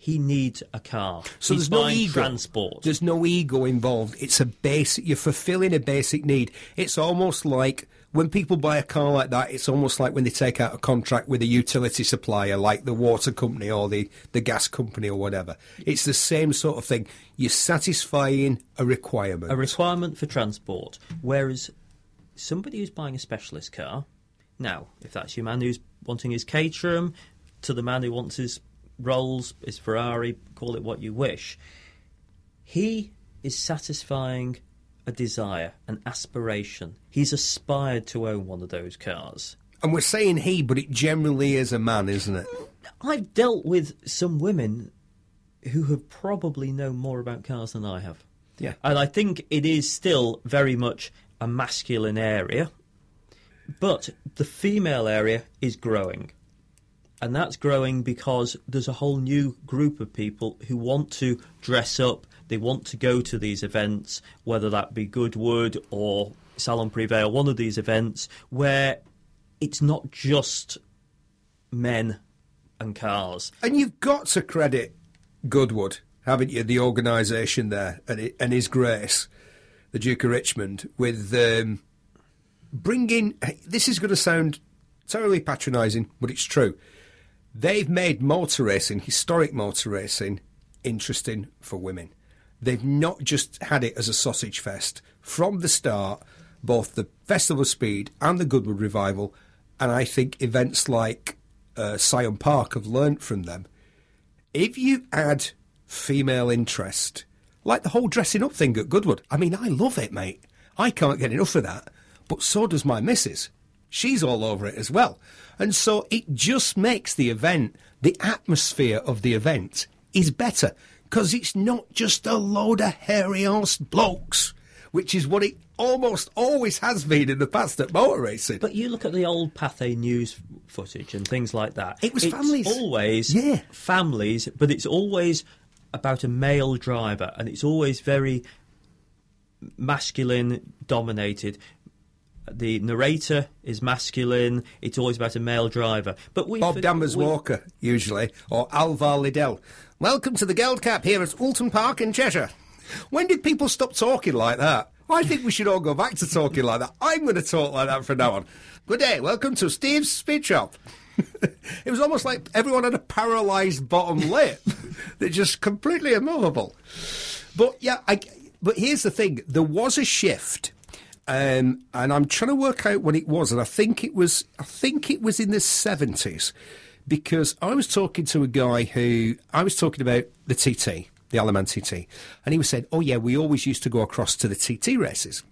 he needs a car. So He's there's no ego. transport. There's no ego involved. It's a basic. You're fulfilling a basic need. It's almost like when people buy a car like that. It's almost like when they take out a contract with a utility supplier, like the water company or the the gas company or whatever. It's the same sort of thing. You're satisfying a requirement. a requirement for transport. Whereas somebody who's buying a specialist car, now, if that's your man who's wanting his Caterham, to the man who wants his Rolls, his Ferrari, call it what you wish. He is satisfying a desire, an aspiration. He's aspired to own one of those cars. And we're saying he, but it generally is a man, isn't it? I've dealt with some women who have probably known more about cars than I have. Yeah. And I think it is still very much a masculine area, but the female area is growing. And that's growing because there's a whole new group of people who want to dress up, they want to go to these events, whether that be Goodwood or Salon or one of these events, where it's not just men and cars. And you've got to credit Goodwood, haven't you? The organisation there and, and His Grace, the Duke of Richmond, with um, bringing. This is going to sound terribly patronising, but it's true. They've made motor racing, historic motor racing, interesting for women. They've not just had it as a sausage fest from the start. Both the Festival of Speed and the Goodwood Revival, and I think events like uh, Syon Park have learnt from them. If you add female interest, like the whole dressing up thing at Goodwood, I mean, I love it, mate. I can't get enough of that. But so does my missus. She's all over it as well. And so it just makes the event, the atmosphere of the event is better because it's not just a load of hairy ass blokes, which is what it almost always has been in the past at motor racing. But you look at the old Pathé news footage and things like that. It was it's families. always Yeah. families, but it's always about a male driver, and it's always very masculine dominated. The narrator is masculine. It's always about a male driver. But we Bob Danvers we- Walker, usually, or Alvar Liddell. Welcome to the Gold Cup here at Oulton Park in Cheshire. When did people stop talking like that? I think we should all go back to talking like that. I'm going to talk like that from now on. Good day, welcome to Steve's Speed Shop. it was almost like everyone had a paralysed bottom lip. They're just completely immovable. But yeah, I, but here's the thing: there was a shift, um, and I'm trying to work out when it was, and I think it was, I think it was in the seventies, because I was talking to a guy who I was talking about the TT, the Isle of Man TT, and he was saying, "Oh yeah, we always used to go across to the TT races."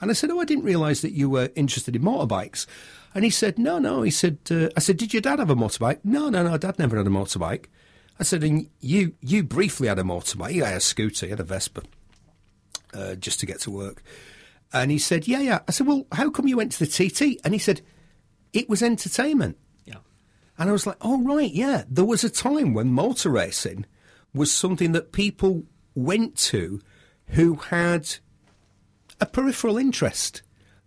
And I said, "Oh, I didn't realise that you were interested in motorbikes." And he said, "No, no." He said, uh, "I said, did your dad have a motorbike?" No, no, no. Dad never had a motorbike. I said, "And you, you briefly had a motorbike. You had a scooter, you had a Vespa, uh, just to get to work." And he said, "Yeah, yeah." I said, "Well, how come you went to the TT?" And he said, "It was entertainment." Yeah. And I was like, oh, right, yeah. There was a time when motor racing was something that people went to who had a peripheral interest.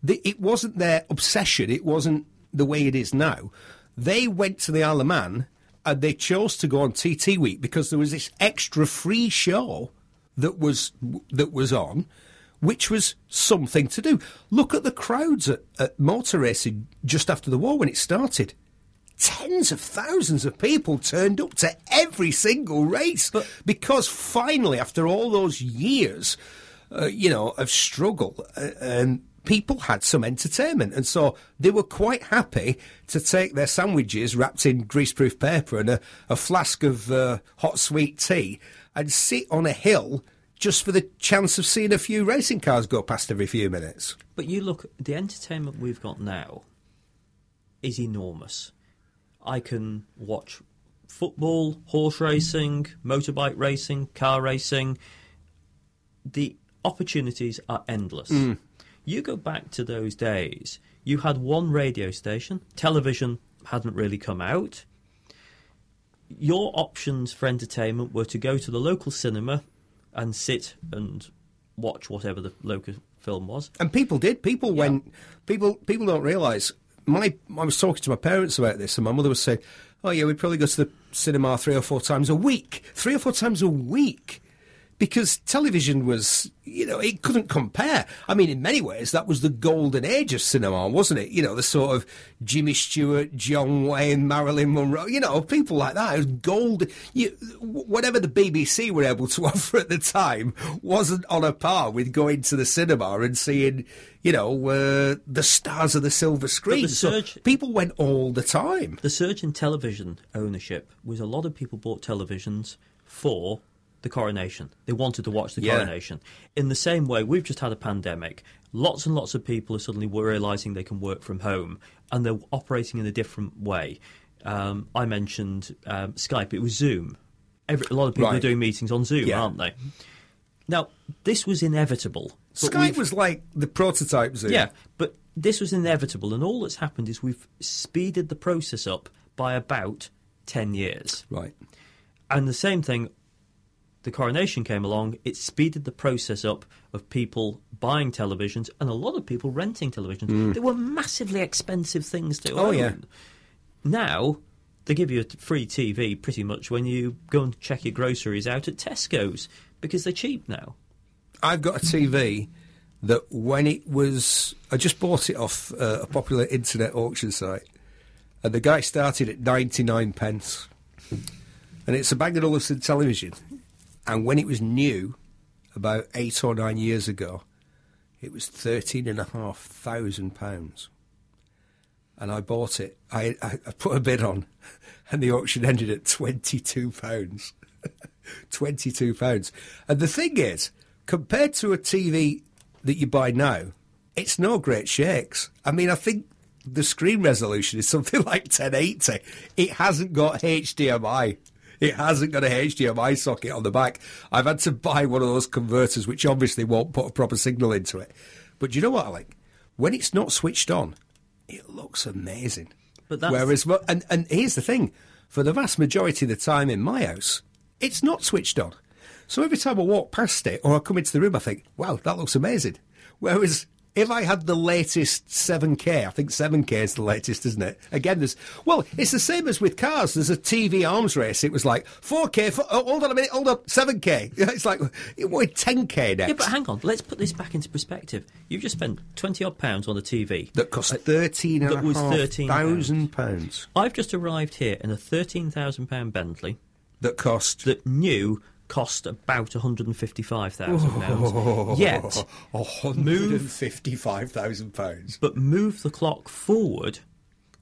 It wasn't their obsession, it wasn't the way it is now. They went to the Isle of Man and they chose to go on TT Week because there was this extra free show that was that was on, which was something to do. Look at the crowds at, at motor racing just after the war when it started tens of thousands of people turned up to every single race because finally, after all those years, uh, you know, of struggle, uh, and people had some entertainment, and so they were quite happy to take their sandwiches wrapped in greaseproof paper and a, a flask of uh, hot sweet tea and sit on a hill. Just for the chance of seeing a few racing cars go past every few minutes. But you look, the entertainment we've got now is enormous. I can watch football, horse racing, motorbike racing, car racing. The opportunities are endless. Mm. You go back to those days, you had one radio station, television hadn't really come out. Your options for entertainment were to go to the local cinema and sit and watch whatever the local film was. And people did. People went. People people don't realise. My I was talking to my parents about this, and my mother was saying, "Oh yeah, we'd probably go to the cinema three or four times a week. Three or four times a week." Because television was, you know, it couldn't compare. I mean, in many ways, that was the golden age of cinema, wasn't it? You know, the sort of Jimmy Stewart, John Wayne, Marilyn Monroe, you know, people like that. It was gold. You, whatever the BBC were able to offer at the time wasn't on a par with going to the cinema and seeing, you know, uh, the stars of the silver screen. the surge- so people went all the time. The surge in television ownership was a lot of people bought televisions for the coronation. They wanted to watch the Yeah. coronation. In the same way, we've just had a pandemic. Lots and lots of people are suddenly realizing they can work from home and they're operating in a different way. Um, I mentioned um, Skype, it was Zoom. Every, a lot of people are doing meetings on Zoom, Yeah. aren't they? Now, this was inevitable. Skype was like the prototype Zoom. yeah, but this was inevitable, and all that's happened is we've speeded the process up by about 10 years. Right. And the same thing, the coronation came along, it speeded the process up of people buying televisions and a lot of people renting televisions. They were massively expensive things to Mm. Oh, own. yeah. Now, they give you a free TV pretty much when you go and check your groceries out at Tesco's because they're cheap now. I've got a TV that when it was, I just bought it off uh, a popular internet auction site, and the guy started at 99 pence. And it's a Bang & Olufsen television. And when it was new, about eight or nine years ago, it was thirteen and a half thousand pounds. And I bought it. I, I, I put a bid on, and the auction ended at twenty-two pounds. twenty-two pounds. And the thing is, compared to a TV that you buy now, it's no great shakes. I mean, I think the screen resolution is something like 1080. It hasn't got HDMI. It hasn't got a HDMI socket on the back. I've had to buy one of those converters, which obviously won't put a proper signal into it. But do you know what, Alec? When it's not switched on, it looks amazing. But that's- Whereas, and, and here's the thing for the vast majority of the time in my house, it's not switched on. So every time I walk past it or I come into the room, I think, wow, that looks amazing. Whereas if I had the latest 7K, I think 7K is the latest, isn't it? Again, there's, well, it's the same as with cars. There's a TV arms race. It was like 4K, four, oh, hold on a minute, hold on, 7K. It's like, it wanted 10K next. Yeah, but hang on. Let's put this back into perspective. You've just spent twenty odd pounds on a TV that cost thirteen that was a half 13 thousand pounds. I've just arrived here in a thirteen thousand pound Bentley That cost that new cost about one hundred and fifty five thousand pounds. Oh. Yet, hundred and fifty-five thousand pounds. but move the clock forward,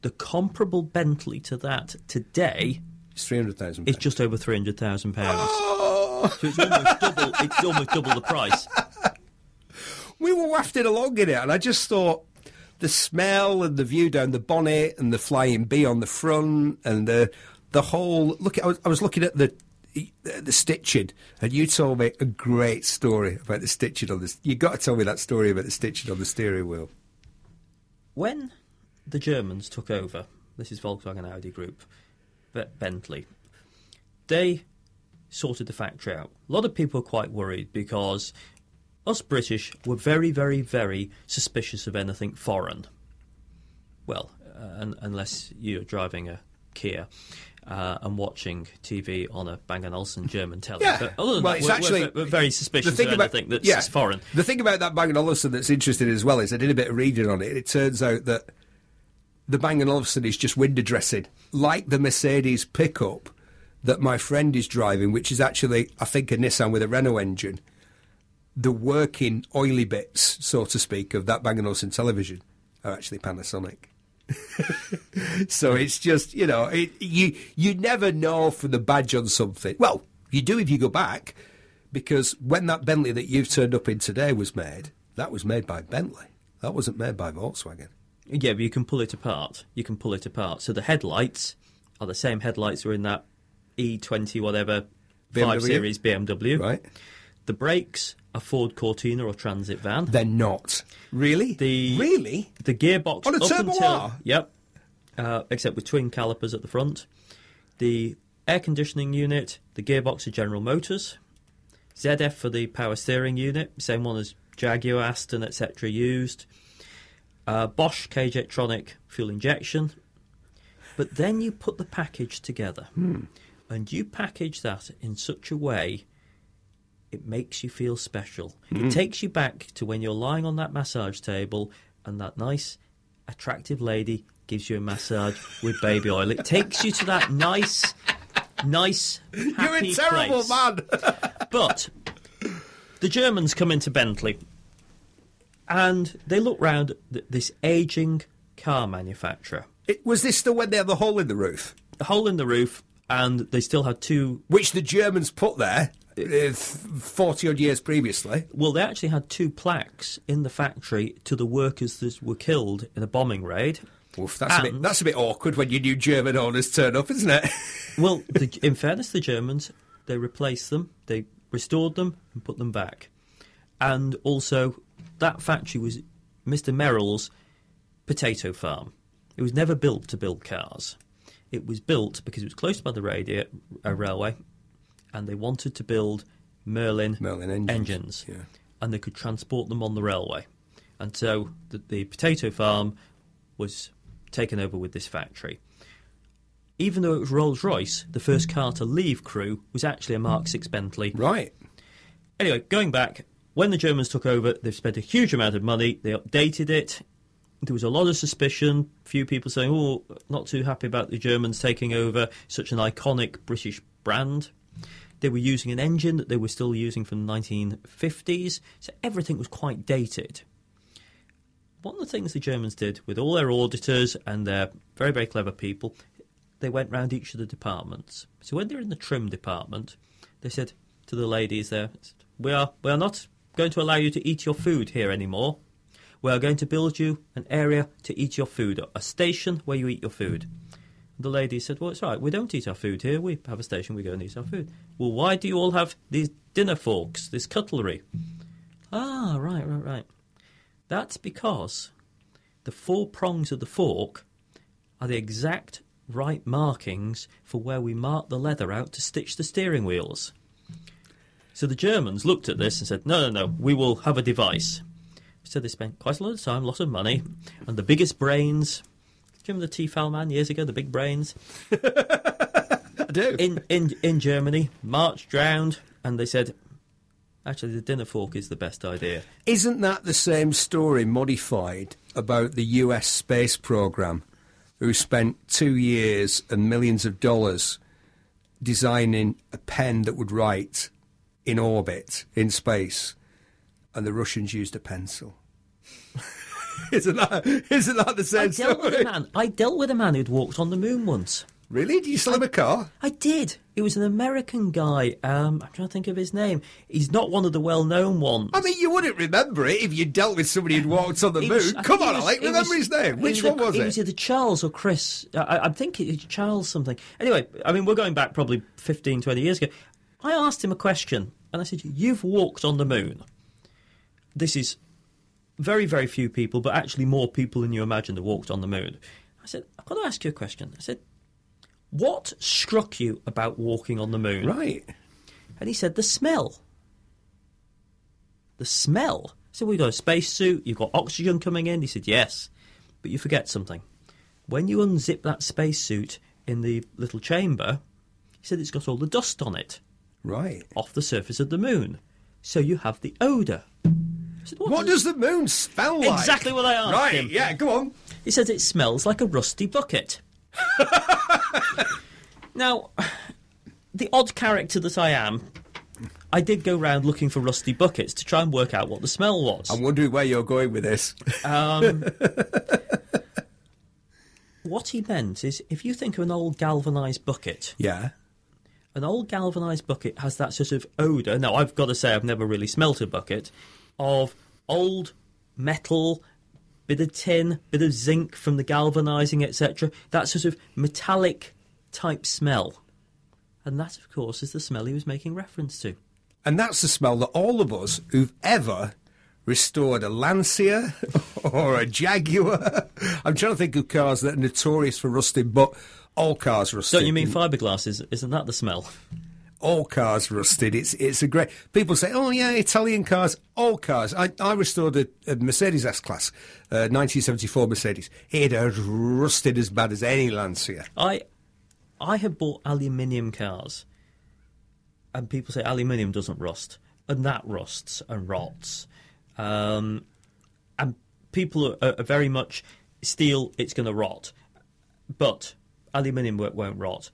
the comparable Bentley to that today It's 300,000 It's just over three hundred thousand pounds. Oh, So it's almost double. It's almost double the price. we were wafted along in it, and I just thought the smell and the view down the bonnet and the flying bee on the front and the the whole look. I was, I was looking at the the stitching, and you told me a great story about the stitching on this. You got to tell me that story about the stitching on the steering wheel. When the Germans took over, this is Volkswagen Audi Group, Be- Bentley, they sorted the factory out. A lot of people were quite worried because us British were very, very, very suspicious of anything foreign. Well, uh, un- unless you're driving a Kia. Uh, and watching TV on a Bang & Olufsen German telly. Yeah. But other than Well, that, it's we're, actually- we're, we're very suspicious of anything that's yeah, foreign. The thing about that Bang & Olufsen that's interesting as well is I did a bit of reading on it. It turns out that the Bang & Olufsen is just window dressing, like the Mercedes pickup that my friend is driving, which is actually, I think, a Nissan with a Renault engine. The working oily bits, so to speak, of that Bang & Olufsen television are actually Panasonic. so it's just you know it, you you never know for the badge on something. Well, you do if you go back, because when that Bentley that you've turned up in today was made, that was made by Bentley. That wasn't made by Volkswagen. Yeah, but you can pull it apart. You can pull it apart. So the headlights are the same headlights were in that E20 whatever five series BMW. Right? The brakes a Ford Cortina or Transit van. They're not really. The- really The gearbox On a Turbo until R? yep, uh, except with twin calipers at the front. The air conditioning unit, the gearbox are General Motors. ZF for the power steering unit, same one as Jaguar, Aston, etc. used. Uh, Bosch K-Jetronic fuel injection. But then you put the package together, and you package that in such a way it makes you feel special. It mm. takes you back to when you're lying on that massage table and that nice, attractive lady gives you a massage with baby oil. It takes you to that nice, nice, You're a terrible place. man. But the Germans come into Bentley and they look round th- this aging car manufacturer. It- was this still when they had the hole in the roof? A hole in the roof, and they still had two. Which the Germans put there 40 odd years previously. Well, they actually had two plaques in the factory to the workers that were killed in a bombing raid. Oof, that's, a bit, that's a bit awkward when your new German owners turn up, isn't it? Well, the, in fairness, the Germans they replaced them, they restored them, and put them back. And also, that factory was Mr. Merrill's potato farm. It was never built to build cars. It was built because it was close by the radio, uh, railway, and they wanted to build Merlin, Merlin engines, yeah. and they could transport them on the railway. And so the, the potato farm was taken over with this factory. Even though it was Rolls Royce, the first car to leave Crewe was actually a Mark 6 Bentley. right. Anyway, going back, when the Germans took over, they've spent a huge amount of money. They updated it. There was a lot of suspicion. Few people saying, "Oh, not too happy about the Germans taking over such an iconic British brand." They were using an engine that they were still using from the 1950s, so everything was quite dated. One of the things the Germans did with all their auditors and their very, very clever people, they went round each of the departments. So when they're in the trim department, they said to the ladies there, "We are we are not going to allow you to eat your food here anymore. We are going to build you an area to eat your food, a station where you eat your food." The lady said, "Well, it's right, We don't eat our food here. We have a station. We go and eat our food." Well, why do you all have these dinner forks, this cutlery? Ah, right, right, right. That's because the four prongs of the fork are the exact right markings for where we mark the leather out to stitch the steering wheels. So the Germans looked at this and said, no, no, no, we will have a device. So they spent quite a lot of time, a lot of money, and the biggest brains. Remember the Tefal man years ago, the big brains? I do. In, in, in Germany, marched round, and they said, actually, the dinner fork is the best idea. Isn't that the same story modified about the US space program, who spent two years and millions of dollars designing a pen that would write in orbit in space, and the Russians used a pencil? Isn't that isn't that the I same dealt with story? a man. I dealt with a man who'd walked on the moon once. Really? Do you still have a car? I did. It was an American guy. Um, I'm trying to think of his name. He's not one of the well-known ones. I mean, you wouldn't remember it if you dealt with somebody who'd walked on the moon. was- Come on, was- Alec, remember was- his name. Which was one a- was It it? was either Charles or Chris. I, I, I think it's Charles something. Anyway, I mean, we're going back probably 15, 20 years ago. I asked him a question, and I said, "You've walked on the moon. This is very, very few people, but actually more people than you imagined have walked on the moon." I said, "I've got to ask you a question." I said, "What struck you about walking on the moon?" Right. And he said, the smell. The smell? So we've got a spacesuit, you've got oxygen coming in. He said, yes. But you forget something. When you unzip that spacesuit in the little chamber, he said it's got all the dust on it Right. off the surface of the moon. So you have the odour. Said, What does the moon smell like? Exactly what I asked Right, him. yeah, go on. He says it smells like a rusty bucket. now, the odd character that I am, I did go round looking for rusty buckets to try and work out what the smell was. I'm wondering where you're going with this. Um, what he meant is if you think of an old galvanised bucket, yeah. an old galvanised bucket has that sort of odour. Now, I've got to say, I've never really smelt a bucket of old metal, bit of tin, bit of zinc from the galvanising, etc. That sort of metallic type smell. And that, of course, is the smell he was making reference to. And that's the smell that all of us who've ever restored a Lancia or a Jaguar. I'm trying to think of cars that are notorious for rusting, but all cars rusted. Don't you mean fiberglass? Isn't that the smell? All cars rusted? It's it's a great. People say, oh yeah, Italian cars, all cars. I, I restored a, a Mercedes S Class, uh, 1974 Mercedes. It had rusted as bad as any Lancia. I I have bought aluminium cars, and people say aluminium doesn't rust. and that rusts and rots. Um, and people are, are very much steel, it's going to rot. But aluminium won't rot.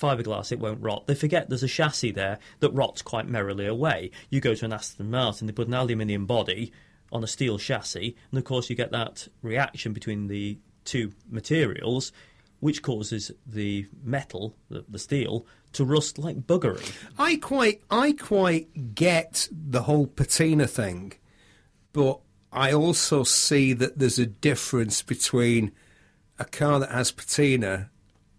Fiberglass, it won't rot. They forget there's a chassis there that rots quite merrily away. You go to an Aston Martin, they put an aluminium body on a steel chassis, and of course you get that reaction between the two materials, which causes the metal, the, the steel, to rust like buggery. I quite, I quite get the whole patina thing, but I also see that there's a difference between a car that has patina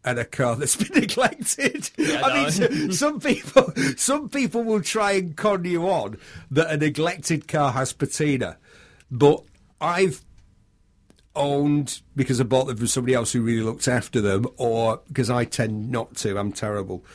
and a car that's been neglected. Yeah, I no. mean, some people, some people will try and con you on that a neglected car has patina, but I've owned because I bought them from somebody else who really looked after them, or because I tend not to. I'm terrible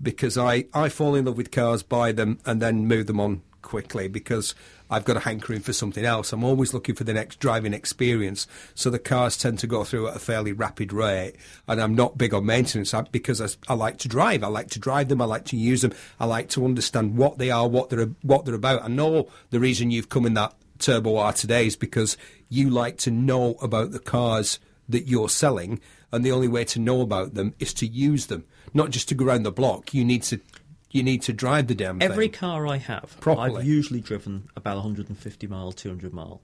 because I I fall in love with cars, buy them, and then move them on quickly because I've got a hankering for something else. I'm always looking for the next driving experience. So the cars tend to go through at a fairly rapid rate. And I'm not big on maintenance because I, I like to drive. I like to drive them. I like to use them. I like to understand what they are, what they're, what they're about. I know the reason you've come in that Turbo R today is because you like to know about the cars that you're selling. And the only way to know about them is to use them, not just to go around the block. You need to, you need to drive the damn thing. Every thing. car I have, Properly. I've usually driven about 150 mile, 200 mile.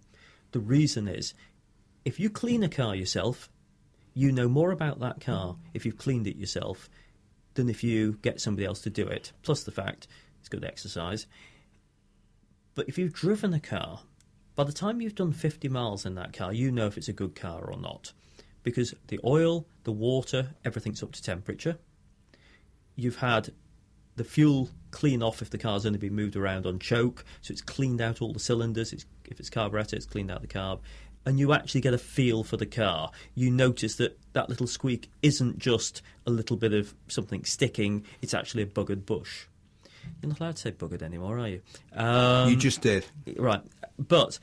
The reason is, if you clean a car yourself, you know more about that car if you've cleaned it yourself than if you get somebody else to do it. Plus the fact it's good exercise. But if you've driven a car, by the time you've done 50 miles in that car, you know if it's a good car or not. Because the oil, the water, everything's up to temperature. You've had the fuel clean off if the car's only been moved around on choke, so it's cleaned out all the cylinders. It's, if it's carburetor, it's cleaned out the carb, and you actually get a feel for the car. You notice that that little squeak isn't just a little bit of something sticking; it's actually a buggered bush. You're not allowed to say buggered anymore, are you? Um, you just did. Right. But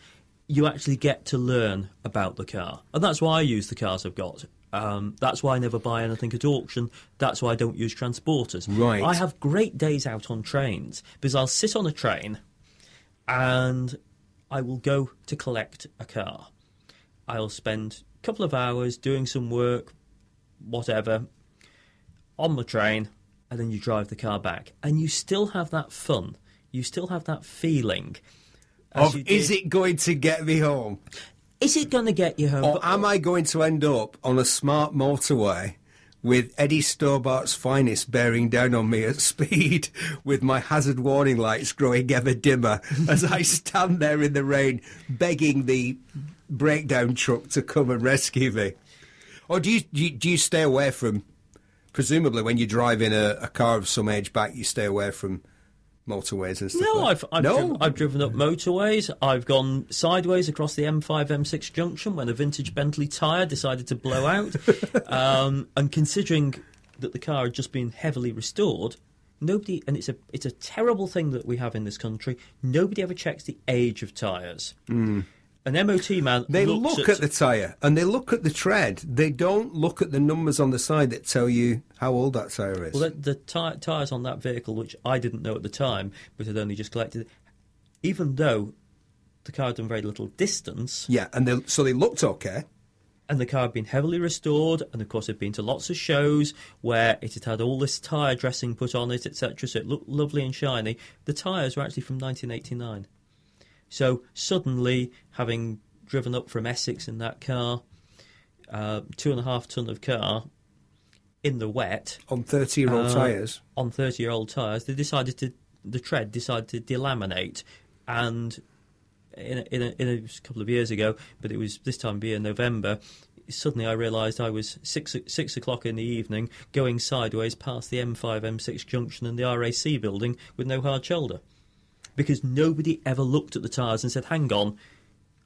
you actually get to learn about the car. And that's why I use the cars I've got. Um, that's why I never buy anything at auction. That's why I don't use transporters. Right. I have great days out on trains because I'll sit on a train and I will go to collect a car. I'll spend a couple of hours doing some work, whatever, on the train, and then you drive the car back. And you still have that fun. You still have that feeling. Of, is it going to get me home? Is it going to get you home? Or am I going to end up on a smart motorway with Eddie Stobart's finest bearing down on me at speed with my hazard warning lights growing ever dimmer as I stand there in the rain begging the breakdown truck to come and rescue me? Or do you, do you, do you stay away from, presumably when you're driving a, a car of some age back, you stay away from motorways and stuff No, like I've I've, no? driven, I've driven up motorways. I've gone sideways across the M5 M6 junction when a vintage Bentley tyre decided to blow out. um, and considering that the car had just been heavily restored, nobody and it's a it's a terrible thing that we have in this country. Nobody ever checks the age of tyres. An MOT man They look at the tyre and they look at the tread. They don't look at the numbers on the side that tell you how old that tyre is. Well, the, the ty- tyres on that vehicle, which I didn't know at the time, but had only just collected, even though the car had done very little distance, yeah, and they, so they looked okay. and the car had been heavily restored, and of course had been to lots of shows where it had had all this tyre dressing put on it, etc., so it looked lovely and shiny. The tyres were actually from 1989. So suddenly, having driven up from Essex in that car, uh, two and a half ton of car, in the wet, On 30 year old Uh, tyres. on 30 year old tyres, they decided to, the tread decided to delaminate. And in a, in, a, in a couple of years ago, but it was this time of year, November, suddenly I realised I was six, six o'clock in the evening going sideways past the M5, M6 junction and the RAC building with no hard shoulder. Because nobody ever looked at the tyres and said, hang on,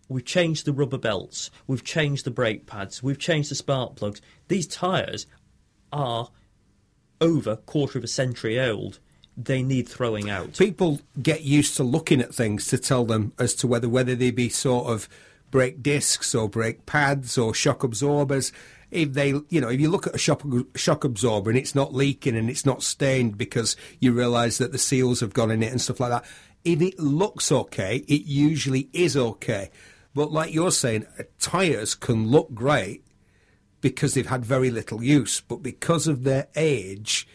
We've changed the rubber belts. We've changed the brake pads. We've changed the spark plugs. These tyres are over quarter of a century old. They need throwing out. People get used to looking at things to tell them as to whether whether they be sort of brake discs or brake pads or shock absorbers. if they, you know, if you look at a shock, shock absorber and it's not leaking and it's not stained because you realise that the seals have gone in it and stuff like that, if it looks okay, it usually is okay. But like you're saying, uh, tyres can look great because they've had very little use, but because of their age,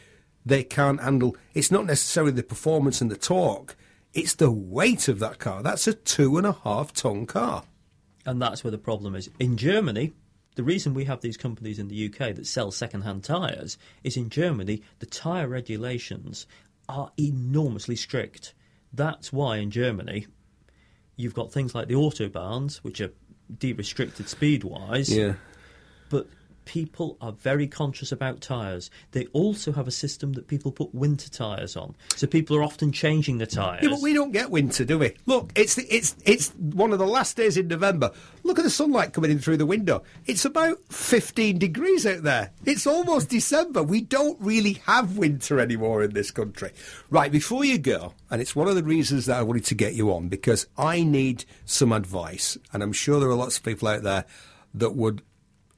they can't handle. It's not necessarily the performance and the torque; it's the weight of that car. That's a two and a half ton car. And that's where the problem is. In Germany, the reason we have these companies in the UK that sell second-hand tyres is in Germany the tyre regulations are enormously strict. That's why in Germany you've got things like the autobahns, which are de-restricted speed-wise. Yeah. But people are very conscious about tyres. They also have a system that people put winter tyres on. So people are often changing the tyres. Yeah, but we don't get winter, do we? Look, it's the, it's it's one of the last days in November. Look at the sunlight coming in through the window. It's about 15 degrees out there. It's almost December. We don't really have winter anymore in this country. Right, before you go, and it's one of the reasons that I wanted to get you on because I need some advice, and I'm sure there are lots of people out there that would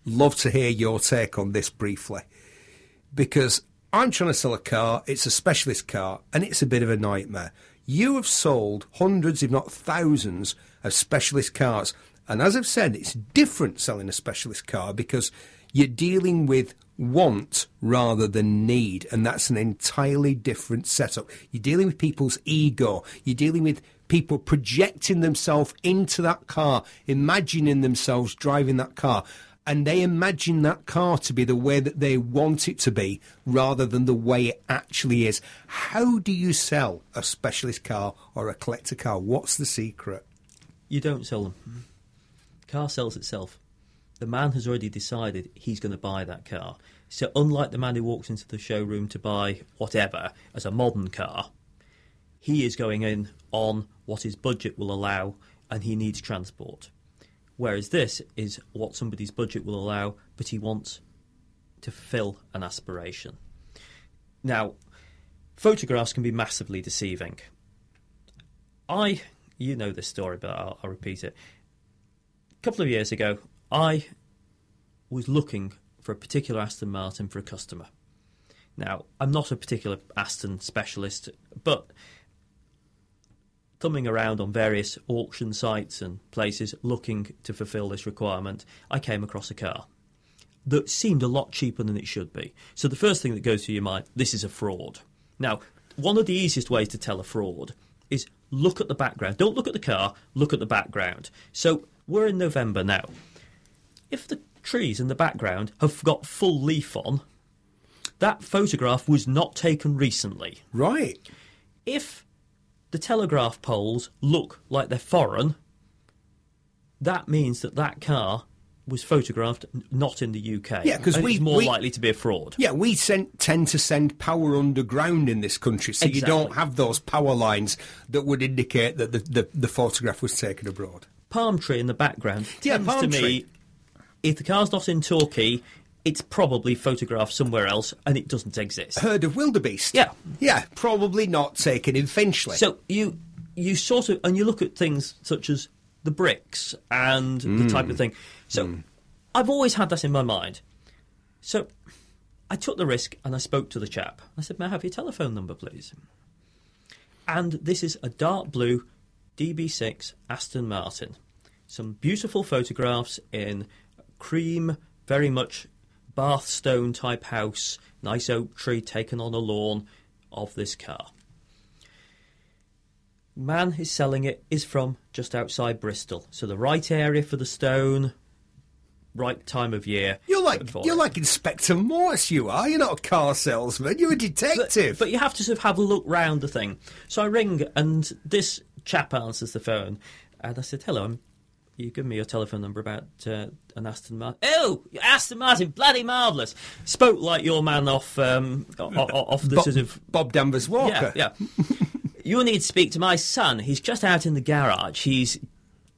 love to hear your take on this briefly because I'm trying to sell a car, it's a specialist car, and it's a bit of a nightmare. You have sold hundreds, if not thousands, of specialist cars. And as I've said, it's different selling a specialist car because you're dealing with want rather than need. And that's an entirely different setup. You're dealing with people's ego. You're dealing with people projecting themselves into that car, imagining themselves driving that car and they imagine that car to be the way that they want it to be rather than the way it actually is. How do you sell a specialist car or a collector car? What's the secret? You don't sell them. Car sells itself. The man has already decided he's going to buy that car. So, unlike the man who walks into the showroom to buy whatever as a modern car, he is going in on what his budget will allow and he needs transport. Whereas this is what somebody's budget will allow, but he wants to fulfill an aspiration. Now, photographs can be massively deceiving. I, you know this story, but I'll, I'll repeat it. A couple of years ago, I was looking for a particular Aston Martin for a customer. Now, I'm not a particular Aston specialist, but thumbing around on various auction sites and places looking to fulfill this requirement, I came across a car that seemed a lot cheaper than it should be. So the first thing that goes through your mind, this is a fraud. Now, one of the easiest ways to tell a fraud is look at the background. Don't look at the car, look at the background. So we're in November now. If the trees in the background have got full leaf on, that photograph was not taken recently. Right. If the telegraph poles look like they're foreign, that means that that car was photographed not in the UK. Yeah, 'cause And we- it's more we- likely to be a fraud. Yeah, we send, tend to send power underground in this country, so you don't have those power lines that would indicate that the, the, the photograph was taken abroad. Palm tree in the background Yeah, palm to tree. me, if the car's not in Torquay, it's probably photographed somewhere else and it doesn't exist. Herd of wildebeest. Yeah. Yeah, probably not taken in Finchley. So you you sort of and you look at things such as the bricks and the type of mm. thing. So mm. I've always had that in my mind. So I took the risk and I spoke to the chap. I said, "May I have your telephone number, please?" And this is a dark blue DB6 Aston Martin. Some beautiful photographs in cream, very much Bath stone type house, nice oak tree taken on a lawn of this car man who's selling it is from just outside Bristol, so the right area for the stone, right time of year. you're like you're it. like Inspector Morse. You are. You're not a car salesman. You're a detective. But you have to sort of have a look round the thing. So I ring, and this chap answers the phone, and I said, "Hello, I'm, you give me your telephone number about uh, an Aston Martin." Oh, Aston Martin, bloody marvellous! Spoke like your man off um, off the Bob, sort of Bob Danvers Walker. Yeah, yeah. you need to speak to my son. He's just out in the garage. He's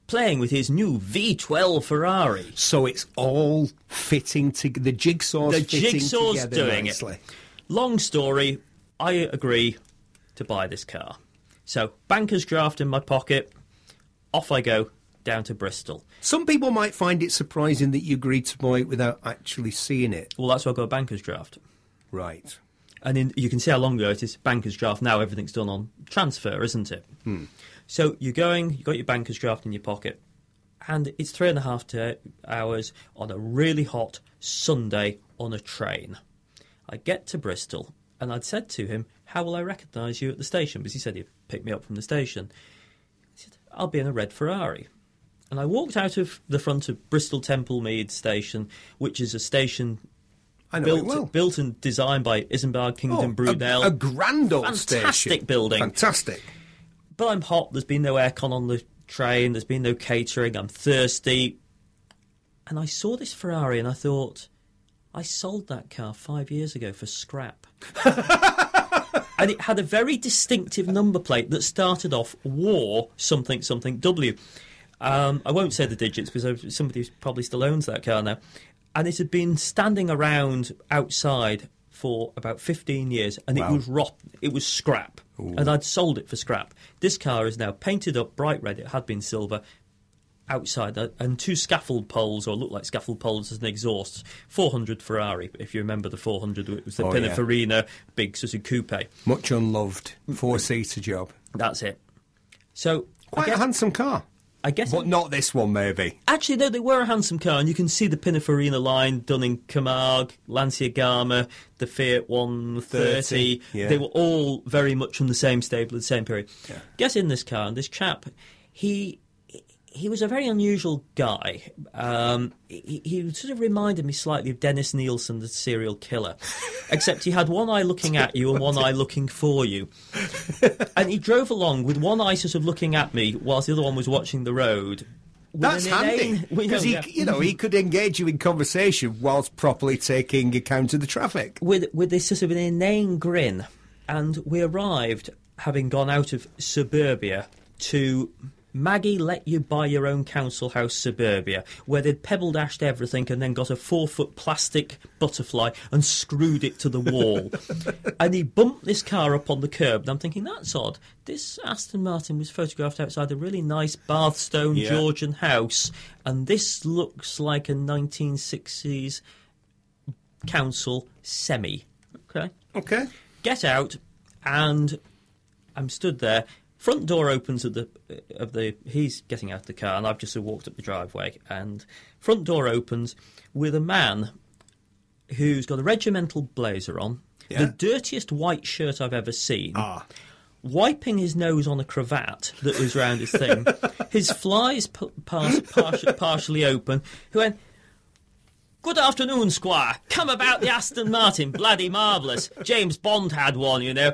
playing with his new V12 Ferrari. So it's all fitting to the jigsaw's The fitting jigsaw's together doing nicely. it. Long story, I agree to buy this car. So, banker's draft in my pocket. Off I go down to Bristol. Some people might find it surprising that you agreed to buy it without actually seeing it. Well, that's why I got a banker's draft. Right. And in, you can see how long ago it is. Banker's draft now, everything's done on transfer, isn't it? Hmm. So you're going, you've got your banker's draft in your pocket, and it's three and a half to hours on a really hot Sunday on a train. I get to Bristol, and I'd said to him, How will I recognise you at the station? Because he said he'd pick me up from the station. He said, I'll be in a red Ferrari. And I walked out of the front of Bristol Temple Meads Station, which is a station built, well. built and designed by Isambard Kingdom Oh, Brunel. A, a grand old Fantastic station. building. Fantastic. but I'm hot. There's been no aircon on the train. There's been no catering. I'm thirsty. And I saw this Ferrari and I thought, I sold that car five years ago for scrap. and it had a very distinctive number plate that started off War something something W. Um, I won't say the digits because somebody probably still owns that car now. And it had been standing around outside for about 15 years and Wow. it was rotten. It was scrap. And I'd sold it for scrap. This car is now painted up bright red. It had been silver outside uh, and two scaffold poles or look like scaffold poles as an exhaust 400 ferrari if you remember the 400 it was the Oh, yeah. pininfarina big sort of coupe Much unloved. Four seater job. that's it so Quite guess, a handsome car. I guess But not this one, maybe. Actually, no, they were a handsome car, and you can see the Pininfarina line done in Camargue, Lancia Gamma, the Fiat 130. 30, yeah. They were all very much from the same stable at the same period. Get in this car, and this chap, he he was a very unusual guy. Um, he, he sort of reminded me slightly of Dennis Nilsen, the serial killer, except he had one eye looking at you and one eye looking for you. And he drove along with one eye sort of looking at me, whilst the other one was watching the road. That's handy because he, yeah. you know, he could engage you in conversation whilst properly taking account of the traffic. with with this sort of an inane grin, and we arrived having gone out of suburbia to Maggie let you buy your own council house suburbia, where they'd pebble dashed everything and then got a four foot plastic butterfly and screwed it to the wall. and he bumped this car up on the curb, and I'm thinking that's odd. This Aston Martin was photographed outside a really nice Bathstone Yeah. Georgian house, and this looks like a 1960s council semi. Okay. Okay. Get out, and I'm stood there. Front door opens of the of the. He's getting out of the car, and I've just walked up the driveway. And front door opens with a man who's got a regimental blazer on, Yeah. the dirtiest white shirt I've ever seen Ah. wiping his nose on a cravat that was round his thing, his flies p- par- partially, partially open, who went, Good afternoon, Squire. Come about the Aston Martin. Bloody marvellous. James Bond had one, you know.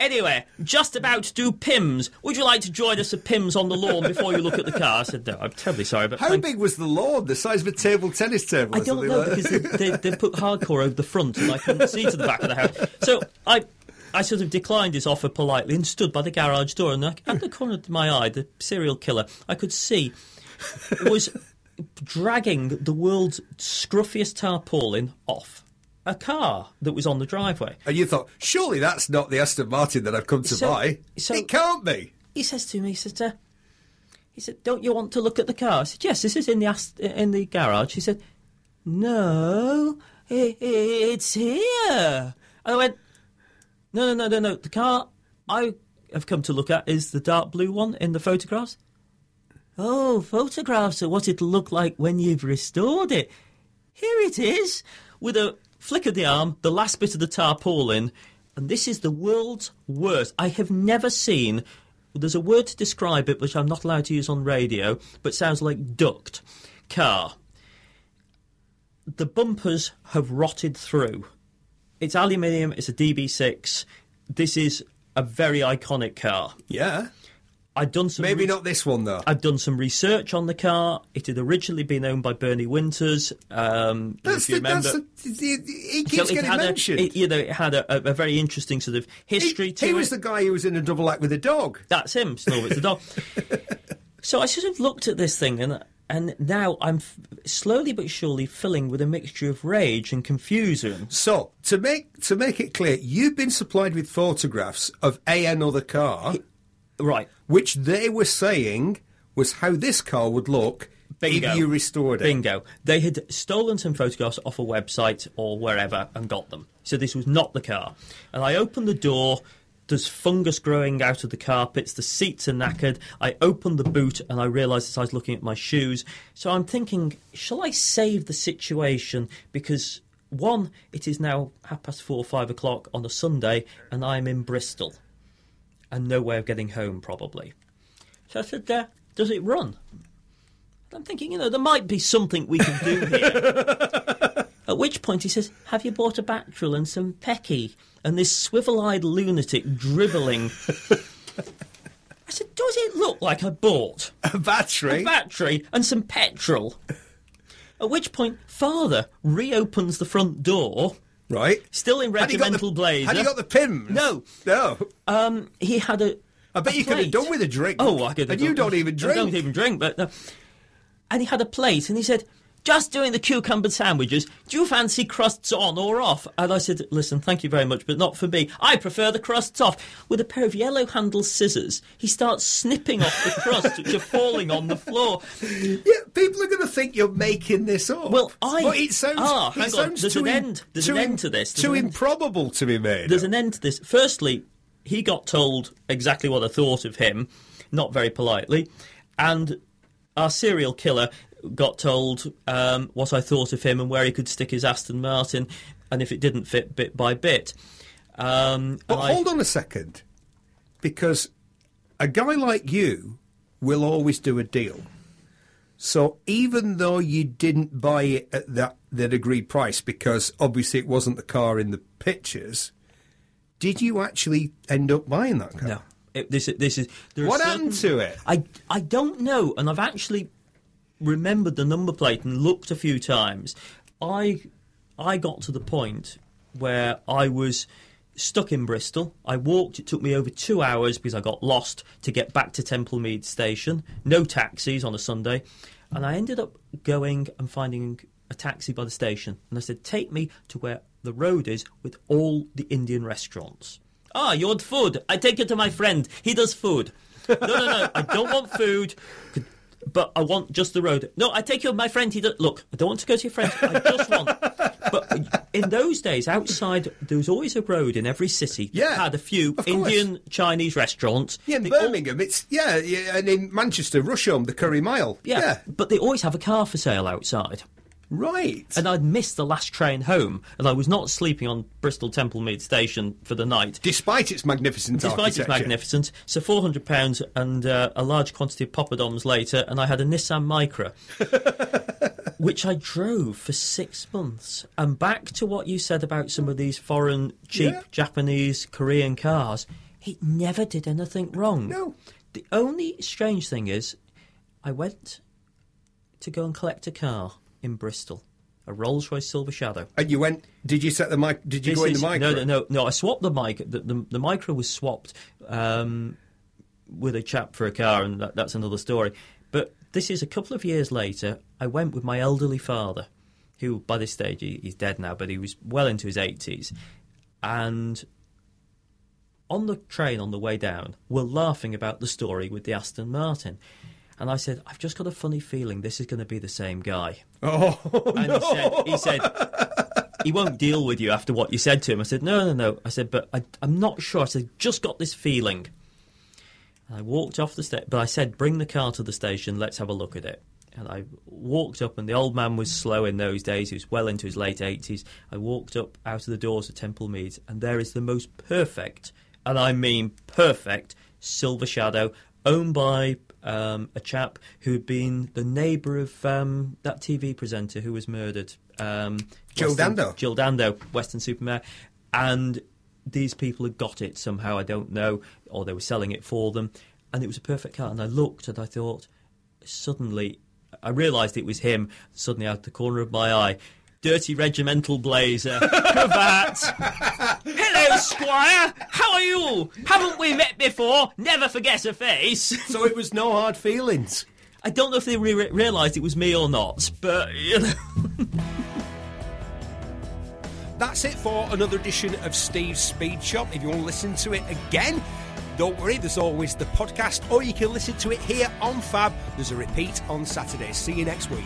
Anyway, just about to do Pimm's. Would you like to join us at Pimm's on the lawn before you look at the car? I said, No, I'm terribly sorry, but How big was the lawn? The size of a table tennis table? I don't know like because they, they, they put hardcore over the front and I couldn't see to the back of the house. So I, I sort of declined his offer politely and stood by the garage door. And I, at the corner of my eye, the serial killer, I could see was dragging the world's scruffiest tarpaulin off a car that was on the driveway. And you thought, surely that's not the Aston Martin that I've come to So- buy. so- it can't be. He says to me, he said, uh, he said, "Don't you want to look at the car?" I said, "Yes, this is in the ast- in the garage." He said, "No, it's here." And I went, "No, no, no, no, no. The car I have come to look at is the dark blue one in the photographs." Oh, photographs of what it'll look like when you've restored it. Here it is, with a flick of the arm, the last bit of the tarpaulin, and this is the world's worst. I have never seen. There's a word to describe it which I'm not allowed to use on radio, but sounds like duct car. The bumpers have rotted through. It's aluminium. It's a DB6. This is a very iconic car. Yeah. I'd done some Maybe re- not this one, though. I've done some research on the car. It had originally been owned by Bernie Winters. Um, That's the, remember, that's the, he- he So keeps it getting had a- mentioned. it- you know, it had a, a, very interesting sort of he, history to he it. was the guy who was in a double act with a dog. That's him, Schnorbitz the dog. so I sort of looked at this thing, and and now I'm f- slowly but surely filling with a mixture of rage and confusion. So to make to make it clear, you've been supplied with photographs of a another car, Right. Which they were saying was how this car would look Bingo. if you restored it. Bingo. They had stolen some photographs off a website or wherever and got them. So this was not the car. And I opened the door. There's fungus growing out of the carpets. The seats are knackered. I opened the boot and I realised as I was looking at my shoes. So I'm thinking, shall I save the situation? Because, one, it is now half past four, five o'clock on a Sunday and I'm in Bristol and no way of getting home, probably. So I said, uh, does it run? I'm thinking, you know, there might be something we can do here. At which point he says, Have you bought a Bactrill and some Pecky? And this swivel eyed lunatic dribbling. I said, Does it look like I bought A battery. a battery and some petrol? At which point, father reopens the front door, right. still in Had you got the- regimental blazer. Had you got the pins? No. No. um, he had a. I bet a you could have done with a drink. Oh, I could. have And you done- don't even drink. I don't even drink, but. Uh, and he had a plate, and he said, "Just doing the cucumber sandwiches. Do you fancy crusts on or off?" And I said, "Listen, thank you very much, but not for me. I prefer the crusts off." With a pair of yellow-handled scissors, he starts snipping off the crusts, which are falling on the floor. Yeah, people are going to think you're making this up. Well, I- But it sounds. Ah, hang on, there's too an end- there's an end to this, there's Too end. improbable to be made. There's an end to this. Firstly, he got told exactly what I thought of him, not very politely, and our serial killer got told um, what I thought of him and where he could stick his Aston Martin, and if it didn't fit, bit by bit. Um, But I- hold on a second, because a guy like you will always do a deal. So even though you didn't buy it at that, that agreed price, because obviously it wasn't the car in the pictures, did you actually end up buying that car? No. It, this, this is What certain- happened to it? I, I don't know, and I've actually remembered the number plate and looked a few times. I I got to the point where I was stuck in Bristol. I walked. It took me over two hours because I got lost to get back to Temple Meads station. No taxis on a Sunday, and I ended up going and finding a taxi by the station. And I said, "Take me to where the road is with all the Indian restaurants." Ah, you want food? I take you to my friend. He does food. No, no, no. I don't want food. But I want just the road. No, I take you, my friend. He does. Look, I don't want to go to your friend. I just want. But in those days, outside there was always a road in every city. that Yeah, had a few. Indian Chinese restaurants. Yeah, in They all- Birmingham, it's yeah, yeah, and in Manchester, Rusholme, the Curry Mile. yeah, but they always have a car for sale outside. Right. And I'd missed the last train home, and I was not sleeping on Bristol Temple Meads station for the night. Despite its magnificent Despite its magnificence, so four hundred pounds and uh, a large quantity of poppadoms later, and I had a Nissan Micra, which I drove for six months. And back to what you said about some of these foreign, cheap Yeah. Japanese, Korean cars, it never did anything wrong. No. The only strange thing is, I went to go and collect a car in Bristol, a Rolls Royce Silver Shadow. And you went? Did you set the mic? Did you This go in the mic? No, no, no, no. I swapped the mic. The, the, the micro was swapped um, with a chap for a car, and that, that's another story. But this is a couple of years later. I went with my elderly father, who by this stage he, he's dead now, but he was well into his eighties, and on the train on the way down, we're laughing about the story with the Aston Martin. And I said, I've just got a funny feeling this is going to be the same guy. Oh, And he said, he said, he won't deal with you after what you said to him. I said, no, no, no. I said, but I, I'm not sure. I said, just got this feeling. And I walked off the station, but I said, bring the car to the station. Let's have a look at it. And I walked up, and the old man was slow in those days. He was well into his late 80s. I walked up out of the doors of Temple Meads, and there is the most perfect, and I mean perfect, Silver Shadow, owned by um, a chap who had been the neighbour of um, that TV presenter who was murdered. Um, Jill Western- Dando. Jill Dando, Weston-super-Mare. And these people had got it somehow, I don't know, or they were selling it for them. And it was a perfect car. And I looked and I thought, suddenly, I realised it was him, suddenly out the corner of my eye. Dirty regimental blazer, cravat. Hello, Squire. How are you? Haven't we met before? Never forget a face. so it was no hard feelings. I don't know if they re- realised it was me or not, but you know. That's it for another edition of Steve's Speed Shop. If you want to listen to it again, Don't worry, there's always the podcast, or you can listen to it here on Fab. There's a repeat on Saturday. See you next week.